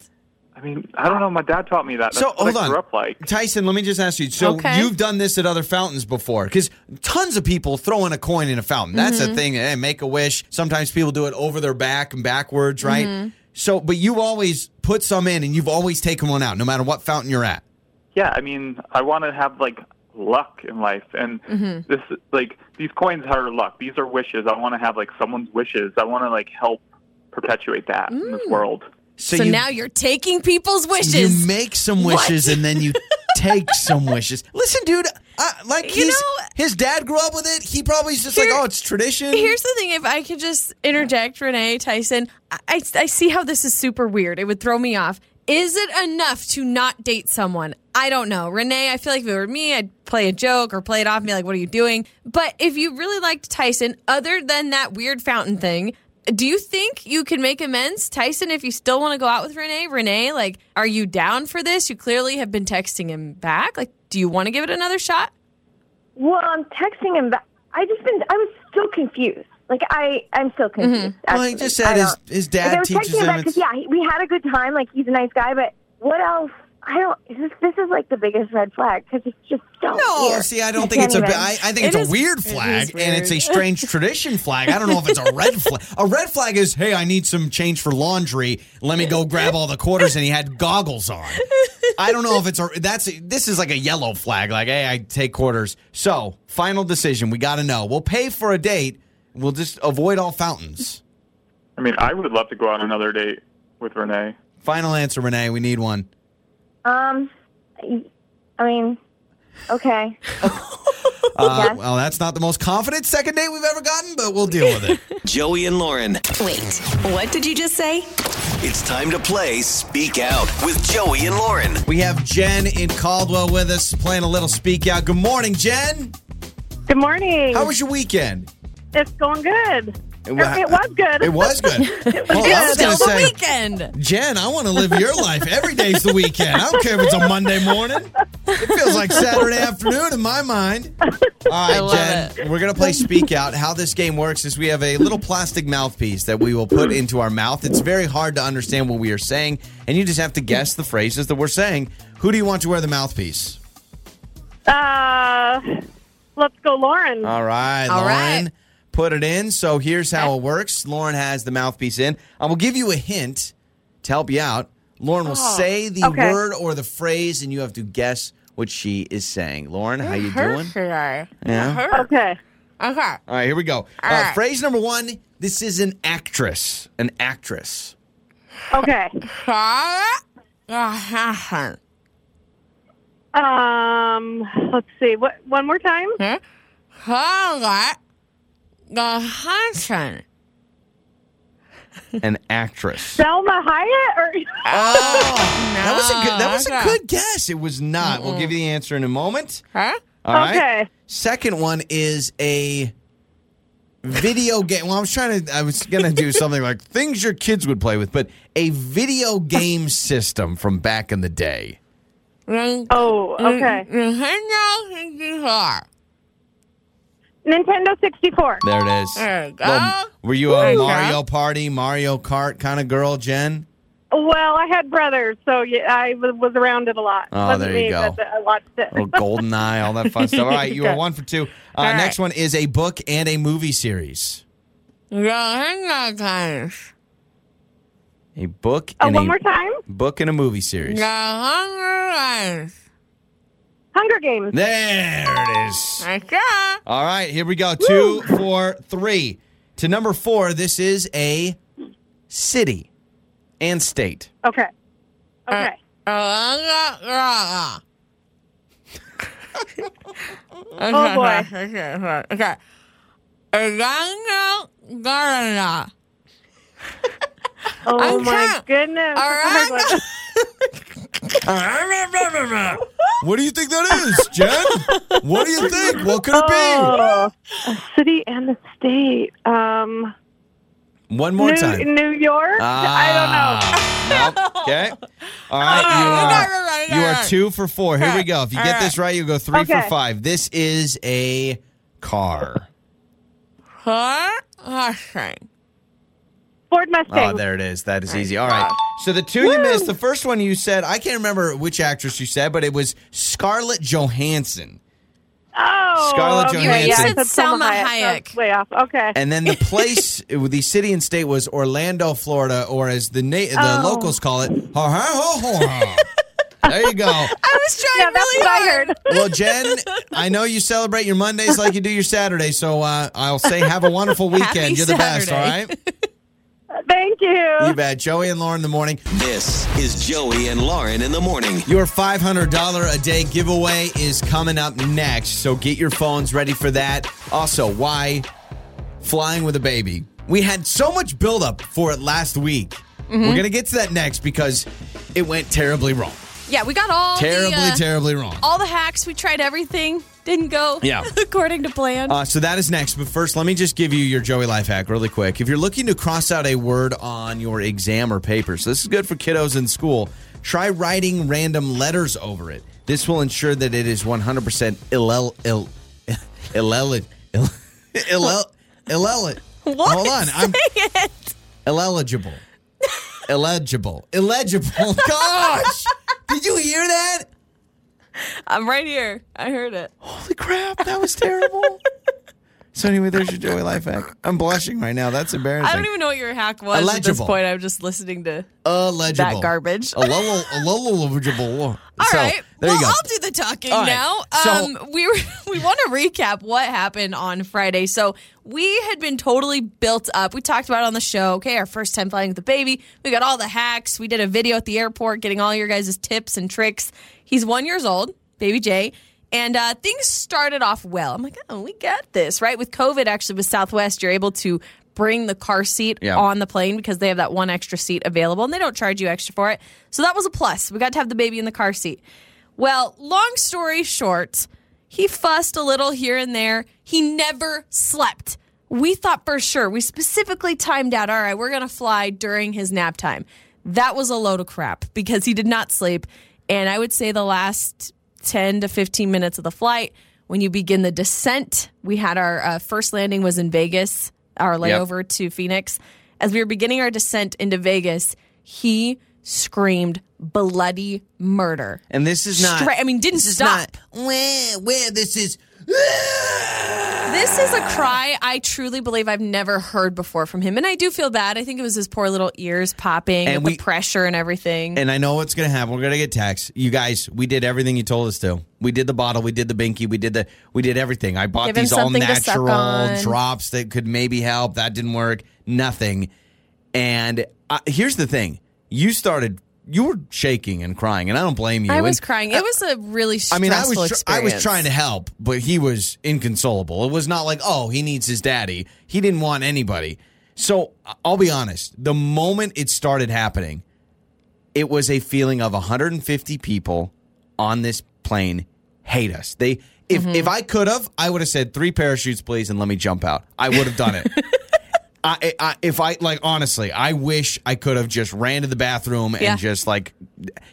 I mean, I don't know. My dad taught me that. That's So, what hold I on. up like. Tyson, let me just ask you. So Okay. you've done this at other fountains before? Because tons of people throw in a coin in a fountain. That's Mm-hmm. a thing. Hey, make a wish. Sometimes people do it over their back and backwards, right? Mm-hmm. So, but you always put some in, and you've always taken one out, no matter what fountain you're at. Yeah, I mean, I want to have like luck in life, and Mm-hmm. this like these coins are luck. These are wishes. I want to have like someone's wishes. I want to like help perpetuate that in this world. So, So you, now you're taking people's wishes. you make some wishes, and then you take some wishes. Listen, dude. Uh, like You he's, know- his dad grew up with it. He probably is just Here- like, oh, it's tradition. Here's the thing: if I could just interject, Renee Tyson, I, I, I see how this is super weird. It would throw me off. Is it enough to not date someone? I don't know. Renee, I feel like if it were me, I'd play a joke or play it off and be like, what are you doing? But if you really liked Tyson, other than that weird fountain thing, do you think you can make amends, Tyson, if you still want to go out with Renee? Renee, like, are you down for this? You clearly have been texting him back. Like, do you want to give it another shot? Well, I'm texting him back. I just been. I was still confused. Like I, I'm still mm-hmm. confused. Well, he just I said his, don't- his Like, I dad was teaches texting him him. back because yeah, he, we had a good time. Like he's a nice guy, but what else? I don't. This, this is like the biggest red flag because it's just so. No, weird. see, I don't I think it's a. even- I, I think It it's is- a weird it is flag, and it's a strange tradition flag. I don't know if it's a red flag. A red flag is, hey, I need some change for laundry. Let me go grab all the quarters, and he had goggles on. I don't know if it's a. That's this is like a yellow flag. Like, hey, I take quarters. So, final decision. We got to know. We'll pay for a date. We'll just avoid all fountains. I mean, I would love to go on another date with Renee. Final answer, Renee. We need one. Um, I mean, okay. Uh, Yes. Well, that's not the most confident second date we've ever gotten, but we'll deal with it. Joey and Lauren. Wait, what did you just say? It's time to play Speak Out with Joey and Lauren. We have Jen in Caldwell with us playing a little speak out. Good morning, Jen. Good morning. How was your weekend? it's going good. It, wa- it was good. It was good. Well, I was going to the say, weekend. Jen, I want to live your life. Every day's the weekend. I don't care if it's a Monday morning. It feels like Saturday afternoon in my mind. All right, love Jen, we're going to play Speak Out. How this game works is we have a little plastic mouthpiece that we will put into our mouth. It's very hard to understand what we are saying, and you just have to guess the phrases that we're saying. Who do you want to wear the mouthpiece? Uh, let's go, Lauren. All right, All Lauren. right. Put it in. So here's how it works. Lauren has the mouthpiece in. I will give you a hint to help you out. Lauren will say the okay. word or the phrase, and you have to guess what she is saying. Lauren, how you doing? Yeah. okay. Okay. All right, here we go. Uh, right. Phrase number one. This is an actress. An actress. Okay. Um, let's see. What? One more time. Huh? Scarlett Johansson. An actress. Salma Hayek. Or Oh, that was a good. That was a good guess. It was not. We'll give you the answer in a moment. Huh? All right. Okay. Second one is a video game. Well, I was trying to. I was gonna do something like things your kids would play with, but a video game system from back in the day. oh, okay. Nintendo 64. Nintendo 64. There it is. There you go. Well, were you a Woo. Mario Party, Mario Kart kind of girl, Jen? Well, I had brothers, so yeah, I w- was around it a lot. Oh, Wasn't there you me, go. But I watched it. Oh, Golden Eye, all that fun stuff. All right, you were Okay. one for two. Uh, All next one is a book and a movie series. The A book Oh, and one a more time. book and a movie series. Hunger Games. Hunger Games. There it is. Okay. All right, here we go. Two, four, three. To number four, this is a city and state. Okay. Uh, okay. Uh, uh, oh Oh, boy. Okay. Okay. Orlando, Florida. Oh I'm my trying- goodness. Oh, All right. What do you think that is, Jen? What do you think? What could it Oh, a city and a state. Um. One more New, time. New York. I don't know. Nope. Okay. All right. You are, you are two for four. Here we go. If you get this right, you go three for five. This is a car. Her Mustang. Ford Mustang. Oh, there it is. That is easy. All right. So the two you missed. The first one you said, I can't remember which actress you said, but it was Scarlett Johansson. Oh, Scarlett okay. Johansson. Yeah, I You said Salma Hayek. That's way off. Okay. And then the place, the city and state was Orlando, Florida, or as the na- the Oh. locals call it, ha ha ha ha. There you go. I was trying yeah, that's really what I hard. heard. Well, Jen, I know you celebrate your Mondays like you do your Saturdays, so uh, I'll say have a wonderful weekend. Happy You're the best, all Saturday. right? Thank you. You bet. Joey and Lauren in the morning. This is Joey and Lauren in the morning. Your $500 a day giveaway is coming up next, so get your phones ready for that. Also, why flying with a baby? We had so much buildup for it last week. We're mm-hmm. going to get to that next because it went terribly wrong. Yeah, we got all Terribly, the, uh, terribly wrong. all the hacks. We tried everything. Didn't go Yeah. according to plan. Uh, so that is next. But first, let me just give you your Joey life hack really quick. If you're looking to cross out a word on your exam or paper, so this is good for kiddos in school, try writing random letters over it. This will ensure that it is 100% illel, ill, illel, illel, illel, What? Hold on. I'm it. illegible. Illegible. Illegible. Gosh. Did you hear that? I'm right here. I heard it. Holy crap, that was terrible. so anyway, there's your Joey life hack. I'm blushing right now. That's embarrassing. I don't even know what your hack was at this point. I'm just listening to. Illegible. That garbage. Illegible. Illegible. All so, right. There well, you go. I'll do the talking All right. now. So- Um, we were, we want to recap what happened on Friday. So we had been totally built up. We talked about it on the show. Okay, our first time flying with the baby. We got all the hacks. We did a video at the airport, getting all your guys' tips and tricks. He's one years old, baby J. And uh, things started off well. I'm like, oh, we got this, right? With COVID, actually, with Southwest, you're able to bring the car seat Yeah. on the plane because they have that one extra seat available and they don't charge you extra for it. So that was a plus. We got to have the baby in the car seat. Well, long story short, he fussed a little here and there. He never slept. We thought for sure, we specifically timed out, all right, we're going to fly during his nap time. That was a load of crap because he did not sleep. And I would say the last 10 to 15 minutes of the flight, when you begin the descent, we had our uh, first landing was in Vegas, our layover to Phoenix. As we were beginning our descent into Vegas, he screamed bloody murder. and this is not. Straight- I mean, didn't this is stop. not, where, where this is. This is a cry I truly believe I've never heard before from him. And I do feel bad. I think it was his poor little ears popping And with we- the pressure and everything. And I know what's going to happen. We're going to get taxed. You guys, we did everything you told us to. We did the bottle, we did the binky, we did the we did everything. I bought Give these all something to suck natural drops that could maybe help. That didn't work. Nothing. And uh, here's the thing. You started you were shaking and crying, and I don't blame you. I was And- crying. It was a really I mean, I was tr- I was trying to help, but he was inconsolable. It was not like, oh, he needs his daddy. He didn't want anybody. So I'll be honest. The moment it started happening, it was a feeling of 150 people on this plane hate us. They if Mm-hmm. if I could have, I would have said three parachutes, please, and let me jump out. I would have done it. I, I, if I like honestly, I wish I could have just ran to the bathroom Yeah. and just like.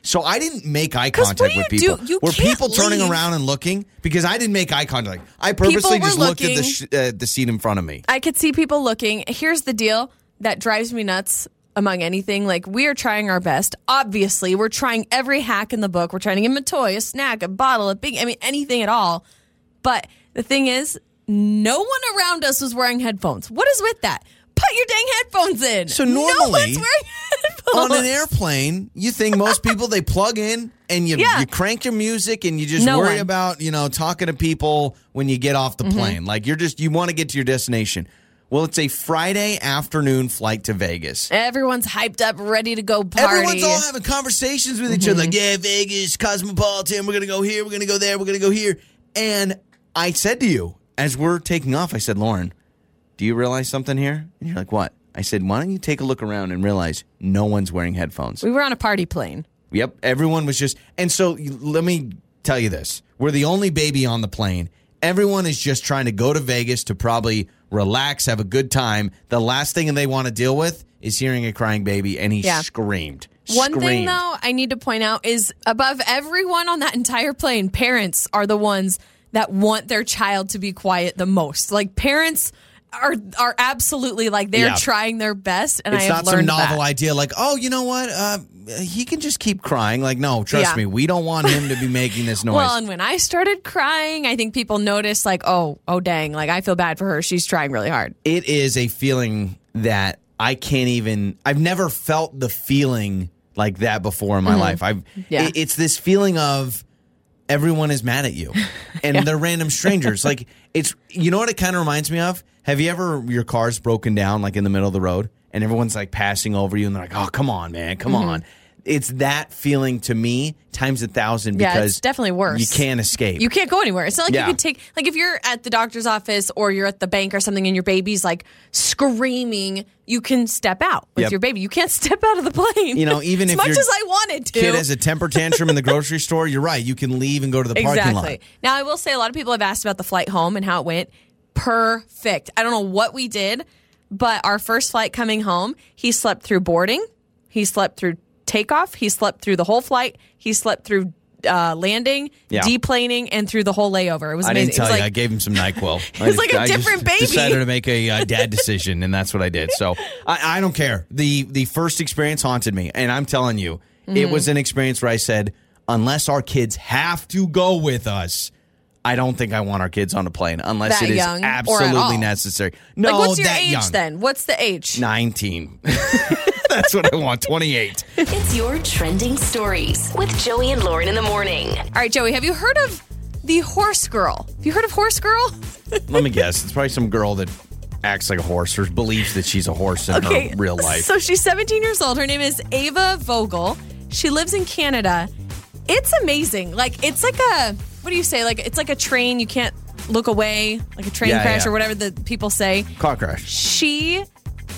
So I didn't make eye contact with people. do? Were people turning around and looking because I didn't make eye contact? I purposely just looked at the sh- uh, the seat in front of me. I could see people looking. Here's the deal that drives me nuts among anything. Like, we are trying our best. Obviously, we're trying every hack in the book. We're trying to give them a toy, a snack, a bottle, a big, I mean, anything at all. But the thing is, no one around us was wearing headphones. What is with that? Put your dang headphones in. So no normally, headphones. On an airplane, you think most people they plug in and you Yeah. you crank your music and you just No worry one. Mm-hmm. about you know talking to people when you get off the plane. Like you're just you want to get to your destination. Well, it's a Friday afternoon flight to Vegas. Everyone's hyped up, ready to go party. Everyone's all having conversations with each other, like, yeah, Vegas, Cosmopolitan, we're gonna go here, we're gonna go there, we're gonna go here. And I said to you, as we're taking off, I said, Lauren, do you realize something here? And you're like, what? I said, why don't you take a look around and realize no one's wearing headphones? we were on a party plane. Yep, everyone was just, and so let me tell you this: we're the only baby on the plane. Everyone is just trying to go to Vegas to probably relax, have a good time. The last thing they want to deal with is hearing a crying baby, and he Yeah. screamed. One thing, though, I need to point out is above everyone on that entire plane, parents are the ones that want their child to be quiet the most. Like parents are are absolutely like they're Yeah. trying their best, and it's I have not some novel that. idea like, oh, you know what? Uh, he can just keep crying. Like, no, trust Yeah. me, we don't want him to be making this noise. Well, and when I started crying, I think people noticed like, oh, oh, dang, like I feel bad for her. She's trying really hard. it is a feeling that I can't even. I've never felt the feeling like that before in my life. I've. Mm-hmm. Yeah. it- it's this feeling of everyone is mad at you, and they're random strangers. like it's. You know what it kind of reminds me of? Have you ever your car's broken down like in the middle of the road, and everyone's like passing over you, and they're like, "Oh, come on, man, come mm-hmm. on." It's that feeling to me times a thousand Mm-hmm. Yeah, because it's definitely worse. You can't escape. You can't go anywhere. It's not like Yeah. you could take like if you're at the doctor's office or you're at the bank or something and your baby's like screaming, you can step out with Yep. your baby. You can't step out of the plane. You know, even as if much as I wanted to. Kid has a temper tantrum in the grocery store. You're right. You can leave and go to the parking lot. Now, I will say a lot of people have asked about the flight home and how it went. Perfect. I don't know what we did, but our first flight coming home, he slept through boarding, he slept through takeoff, he slept through the whole flight, he slept through uh, landing, Yeah. deplaning, and through the whole layover. It was Amazing. I didn't tell you. like, I gave him some Nyquil. was like a a different baby. Decided to make a uh, dad decision, and that's what I did. So I, I don't care. the The first experience haunted me, and I'm telling you, Mm-hmm. it was an experience where I said, unless our kids have to go with us. I don't think I want our kids on a plane unless That it is young or at absolutely necessary. No, like, what's your age young. then? What's the age? 19. That's what I want. 28. It's your trending stories with Joey and Lauren in the morning. All right, Joey, have you heard of the horse girl? Have you heard of horse girl? Let me guess. It's probably some girl that acts like a horse or believes that she's a horse in her real life. So she's 17 years old. Her name is Ava Vogel. She lives in Canada. It's amazing. Like it's like a what do you say? Like it's like a train. You can't look away, like a train Yeah, crash yeah. or whatever the people say. Car crash. She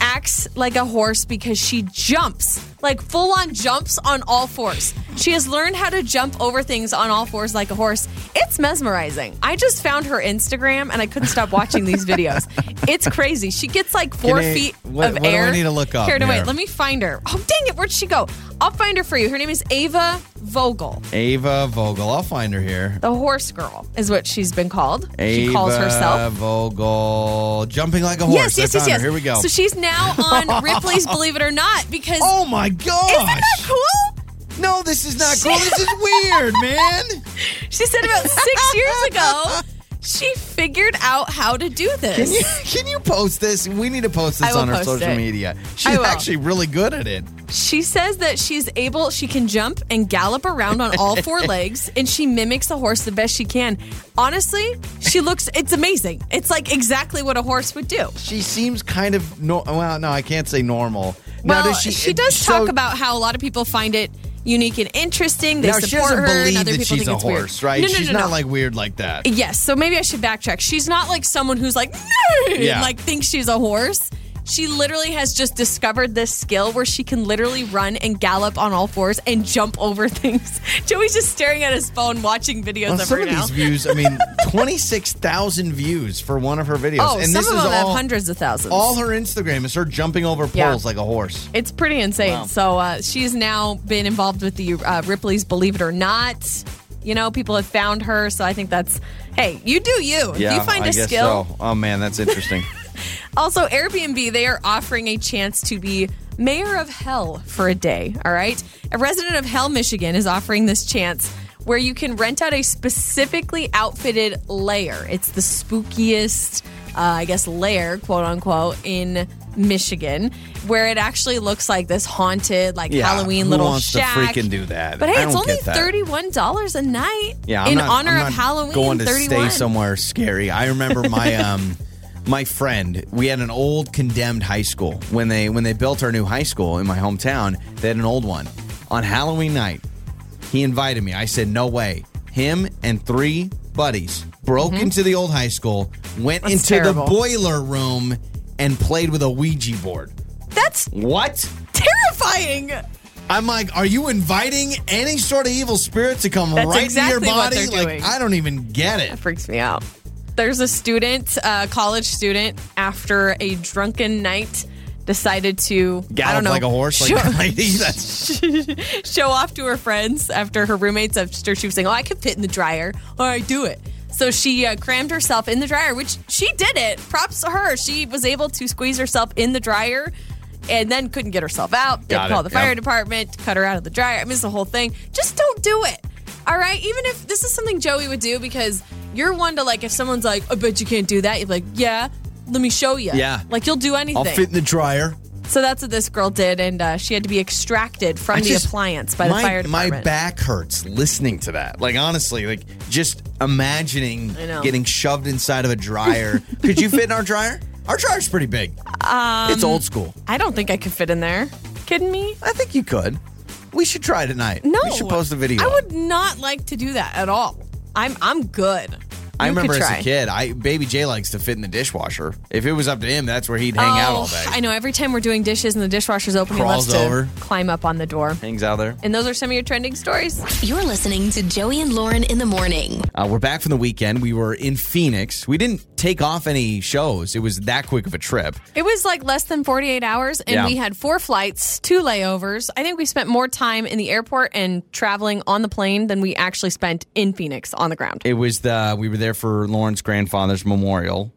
acts like a horse because she jumps, like full on jumps on all fours. She has learned how to jump over things on all fours like a horse. It's mesmerizing. I just found her Instagram and I couldn't stop watching these videos. It's crazy. She gets like four Can I- feet what- of what do I air. need to look up Here, no, wait. Let me find her. Oh, dang it. Where'd she go? I'll find her for you. Her name is Ava Vogel. Ava Vogel. I'll find her here. The horse girl is what she's been called. Ava she calls herself. Vogel. Jumping like a horse. Yes, yes, yes, yes. Here we go. So she's now on Ripley's Believe It or Not because oh my gosh. isn't that cool? No, this is not cool. This is weird, man. She said about six years ago she figured out how to do this. Can you can you post this? We need to post I this will on our post social it. media. I She's will. actually really good at it. She says that she's able, she can jump and gallop around on all four legs, and she mimics a horse the best she can. Honestly, she looks, it's amazing. It's like exactly what a horse would do. She seems kind of no. Well, no, I can't say normal. Now, Well, does she, she- uh, does so- talk about how a lot of people find it unique and interesting. They now she support doesn't her, and believe other that people she's think a it's horse, weird. right? No, no, she's no, not no. like weird like that. Yes, so maybe I should backtrack. She's not like someone who's like, Yeah. like thinks she's a horse. She literally has just discovered this skill where she can literally run and gallop on all fours and jump over things. Joey's just staring at his phone, watching videos Well, of some her of now. these views, I mean, 26,000 views for one of her videos. oh, and some this of is them all, have hundreds of thousands. all her Instagram is her jumping over poles Yeah. like a horse. It's pretty insane. Wow. So uh, she's now been involved with the uh, Ripley's Believe It or Not. You know, people have found her. So I think that's, hey, you do you. If you find a skill. so. Oh, man, that's interesting. Also, Airbnb, they are offering a chance to be mayor of hell for a day. All right. A resident of Hell, Michigan is offering this chance where you can rent out a specifically outfitted lair. It's the spookiest, uh, I guess, lair, quote unquote, in Michigan, where it actually looks like this haunted, like Yeah, Halloween who little wants to shack. freaking do that? But hey, it's only thirty-one dollars a night. Yeah, I'm in not, honor of Halloween. Going to 31. stay somewhere scary. I remember my um my friend. We had an old condemned high school when they when they built our new high school in my hometown. They had an old one on Halloween night. He invited me. I said no way. Him and three buddies broke into the old high school, went Mm-hmm. That's into terrible. the boiler room, and played with a Ouija board. That's What? terrifying. I'm like, are you inviting any sort of evil spirit to come That's right exactly into your body? Like, doing. I don't even get it. That freaks me out. There's a student, a college student, after a drunken night, decided to I don't Gallop know, like a horse, like show, that lady. That's show off to her friends after her roommates after she was saying, "Oh, I could fit in the dryer. All right, do it." So she uh, crammed herself in the dryer, which she did it. Props to her. She was able to squeeze herself in the dryer. And then couldn't get herself out. Called it, the fire yep. department, cut her out of the dryer. I mean, it's the whole thing. Just don't do it. All right. Even if this is something Joey would do, because you're one to like, if someone's like, I bet you can't do that, you're like, yeah, let me show you. Yeah. Like you'll do anything. I'll fit in the dryer. so that's what this girl did. And uh, she had to be extracted from I the just- appliance by the my, fire department. My back hurts listening to that. Like honestly, like just imagining getting shoved inside of a dryer. Could you fit in our dryer? Our dryer's pretty big. Um, it's old school. I don't think I could fit in there. Kidding me? I think you could. We should try tonight. No. we should post a video. I would not like to do that at all. I'm I'm good. I You remember as try. a kid, I baby J likes to fit in the dishwasher. If it was up to him, that's where he'd hang out all day. Oh, I know. Every time we're doing dishes and the dishwasher's open, he Crawls loves to over. climb up on the door. Hangs out there. And those are some of your trending stories. You're listening to Joey and Lauren in the morning. Uh, we're back from the weekend. We were in Phoenix. We didn't take off any shows. It was that quick of a trip. It was like less than 48 hours, and Yeah. we had four flights, two layovers. I think we spent more time in the airport and traveling on the plane than we actually spent in Phoenix on the ground. It was the we were there for Lauren's grandfather's memorial,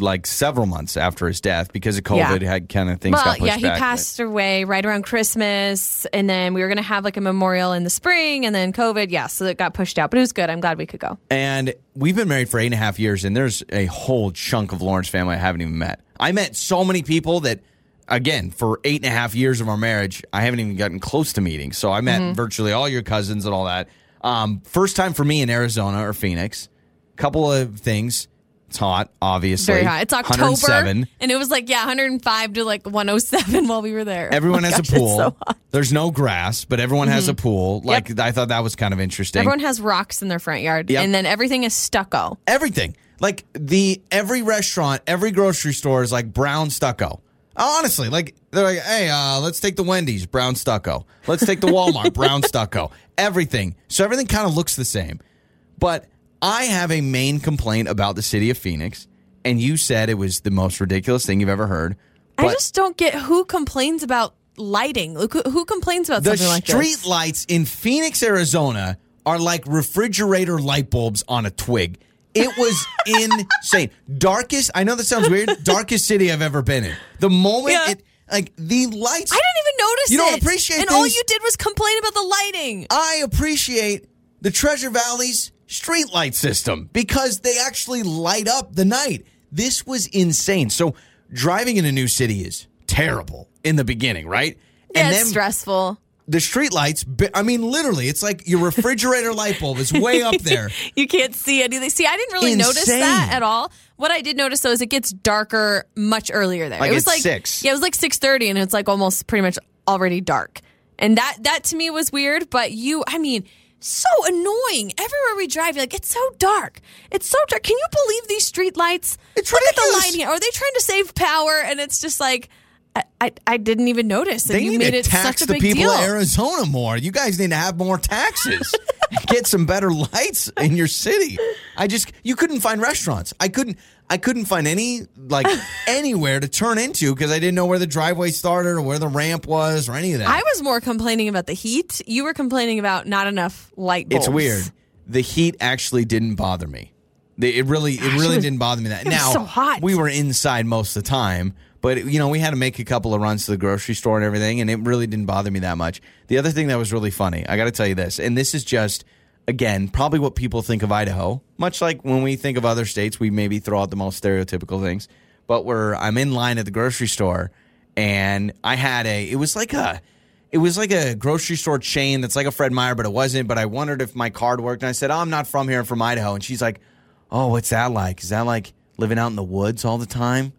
like several months after his death because of COVID, Yeah. had kind of things well, got pushed yeah, he back. passed away right around Christmas, and then we were going to have like a memorial in the spring, and then COVID, yeah, so it got pushed out. But it was good. I'm glad we could go. And we've been married for eight and a half years, and there's a whole chunk of Lauren's family I haven't even met. I met so many people that, again, for eight and a half years of our marriage, I haven't even gotten close to meeting. So I met Mm-hmm. virtually all your cousins and all that. Um, first time for me in Arizona or Phoenix. Couple of things. It's hot, obviously. Very hot. It's October, and it was like yeah, 105 to like 107 while we were there. Everyone Oh has gosh, a pool. so. Mm-hmm. There's no grass, but everyone has a pool. Like I thought that was kind of interesting. Everyone has rocks in their front yard, Yep. and then everything is stucco. everything. Like the every restaurant, every grocery store is like brown stucco. Honestly, like they're like, hey, uh, let's take the Wendy's brown stucco. Let's take the Walmart brown stucco. Everything. So everything kind of looks the same. But I have a main complaint about the city of Phoenix, and you said it was the most ridiculous thing you've ever heard. I just don't get who complains about lighting. Look, who, complains about the something like street this? lights in Phoenix, Arizona are like refrigerator light bulbs on a twig. It was insane. Darkest, I know that sounds weird, darkest city I've ever been in. The moment Yeah. it, like the lights, I didn't even notice. You don't it. appreciate and all you did was complain about the lighting. I appreciate the Treasure Valley's street light system because they actually light up the night. This was insane. So driving in a new city is terrible in the beginning, right? Yeah, and it's stressful. the street lights. I mean, literally, it's like your refrigerator light bulb is way up there. You can't see anything. See, I didn't really notice that at all. What I did notice though is it gets darker much earlier there. Like it was like 6. Yeah, it was like six thirty, and it's like almost pretty much already dark. And that that to me was weird. But you, I mean, so annoying. Everywhere we drive, you're like, it's so dark. It's so dark. Can you believe these street lights? It's Look at the ridiculous. light here. Are they trying to save power? And it's just like. I, I, I didn't even notice that They you need made to it tax the people deal. of Arizona more. You guys need to have more taxes. Get some better lights in your city. I just you couldn't find restaurants. I couldn't I couldn't find any like anywhere to turn into because I didn't know where the driveway started or where the ramp was or any of that. I was more complaining about the heat. You were complaining about not enough light bulbs. It's weird. The heat actually didn't bother me. It really, it really was- didn't bother me. That it now so hot. we were inside most of the time, but you know we had to make a couple of runs to the grocery store and everything, and it really didn't bother me that much. The other thing that was really funny, I got to tell you this, and this is just again probably what people think of Idaho. Much like when we think of other states, we maybe throw out the most stereotypical things. But where I'm in line at the grocery store, and I had a, it was like a it was like a grocery store chain that's like a Fred Meyer, but it wasn't. But I wondered if my card worked. And I said, Oh, I'm not from here. I'm from Idaho. And she's like, Oh, what's that like? Is that like living out in the woods all the time?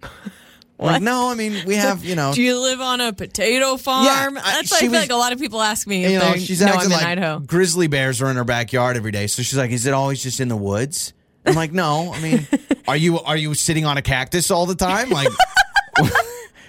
Like, no, I mean, we have, you know, Do you live on a potato farm? Yeah, I- That's what I she feel was- like a lot of people ask me if you know, they she's know acting I'm in like Idaho. grizzly bears are in her backyard every day. So she's like, Is it always just in the woods? I'm like, No, I mean, are you are you sitting on a cactus all the time? Like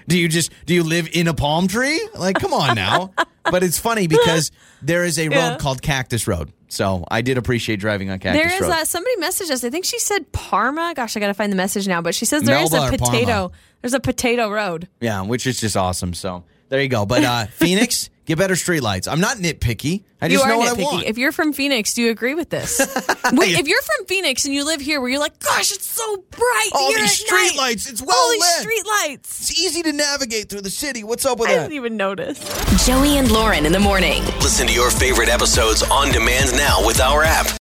do you just do you live in a palm tree? Like, come on now. But it's funny because there is a road Yeah. called Cactus Road. So I did appreciate driving on Cactus There is Road. uh, somebody messaged us. I think she said Parma. Gosh, I got to find the message now. But she says there is Melba a Parma? potato. There's a potato road. yeah, which is just awesome. So there you go. But uh, Phoenix, get better streetlights. I'm not nitpicky. I You just are know what I nitpicky. want. If you're from Phoenix, do you agree with this? Wait, if you're from Phoenix and you live here, where you're like, gosh, it's so bright All here these at night. streetlights, it's well All these lit. streetlights. It's easy to navigate through the city. What's up with I that? I didn't even notice. Joey and Lauren in the morning. Listen to your favorite episodes on demand now with our app.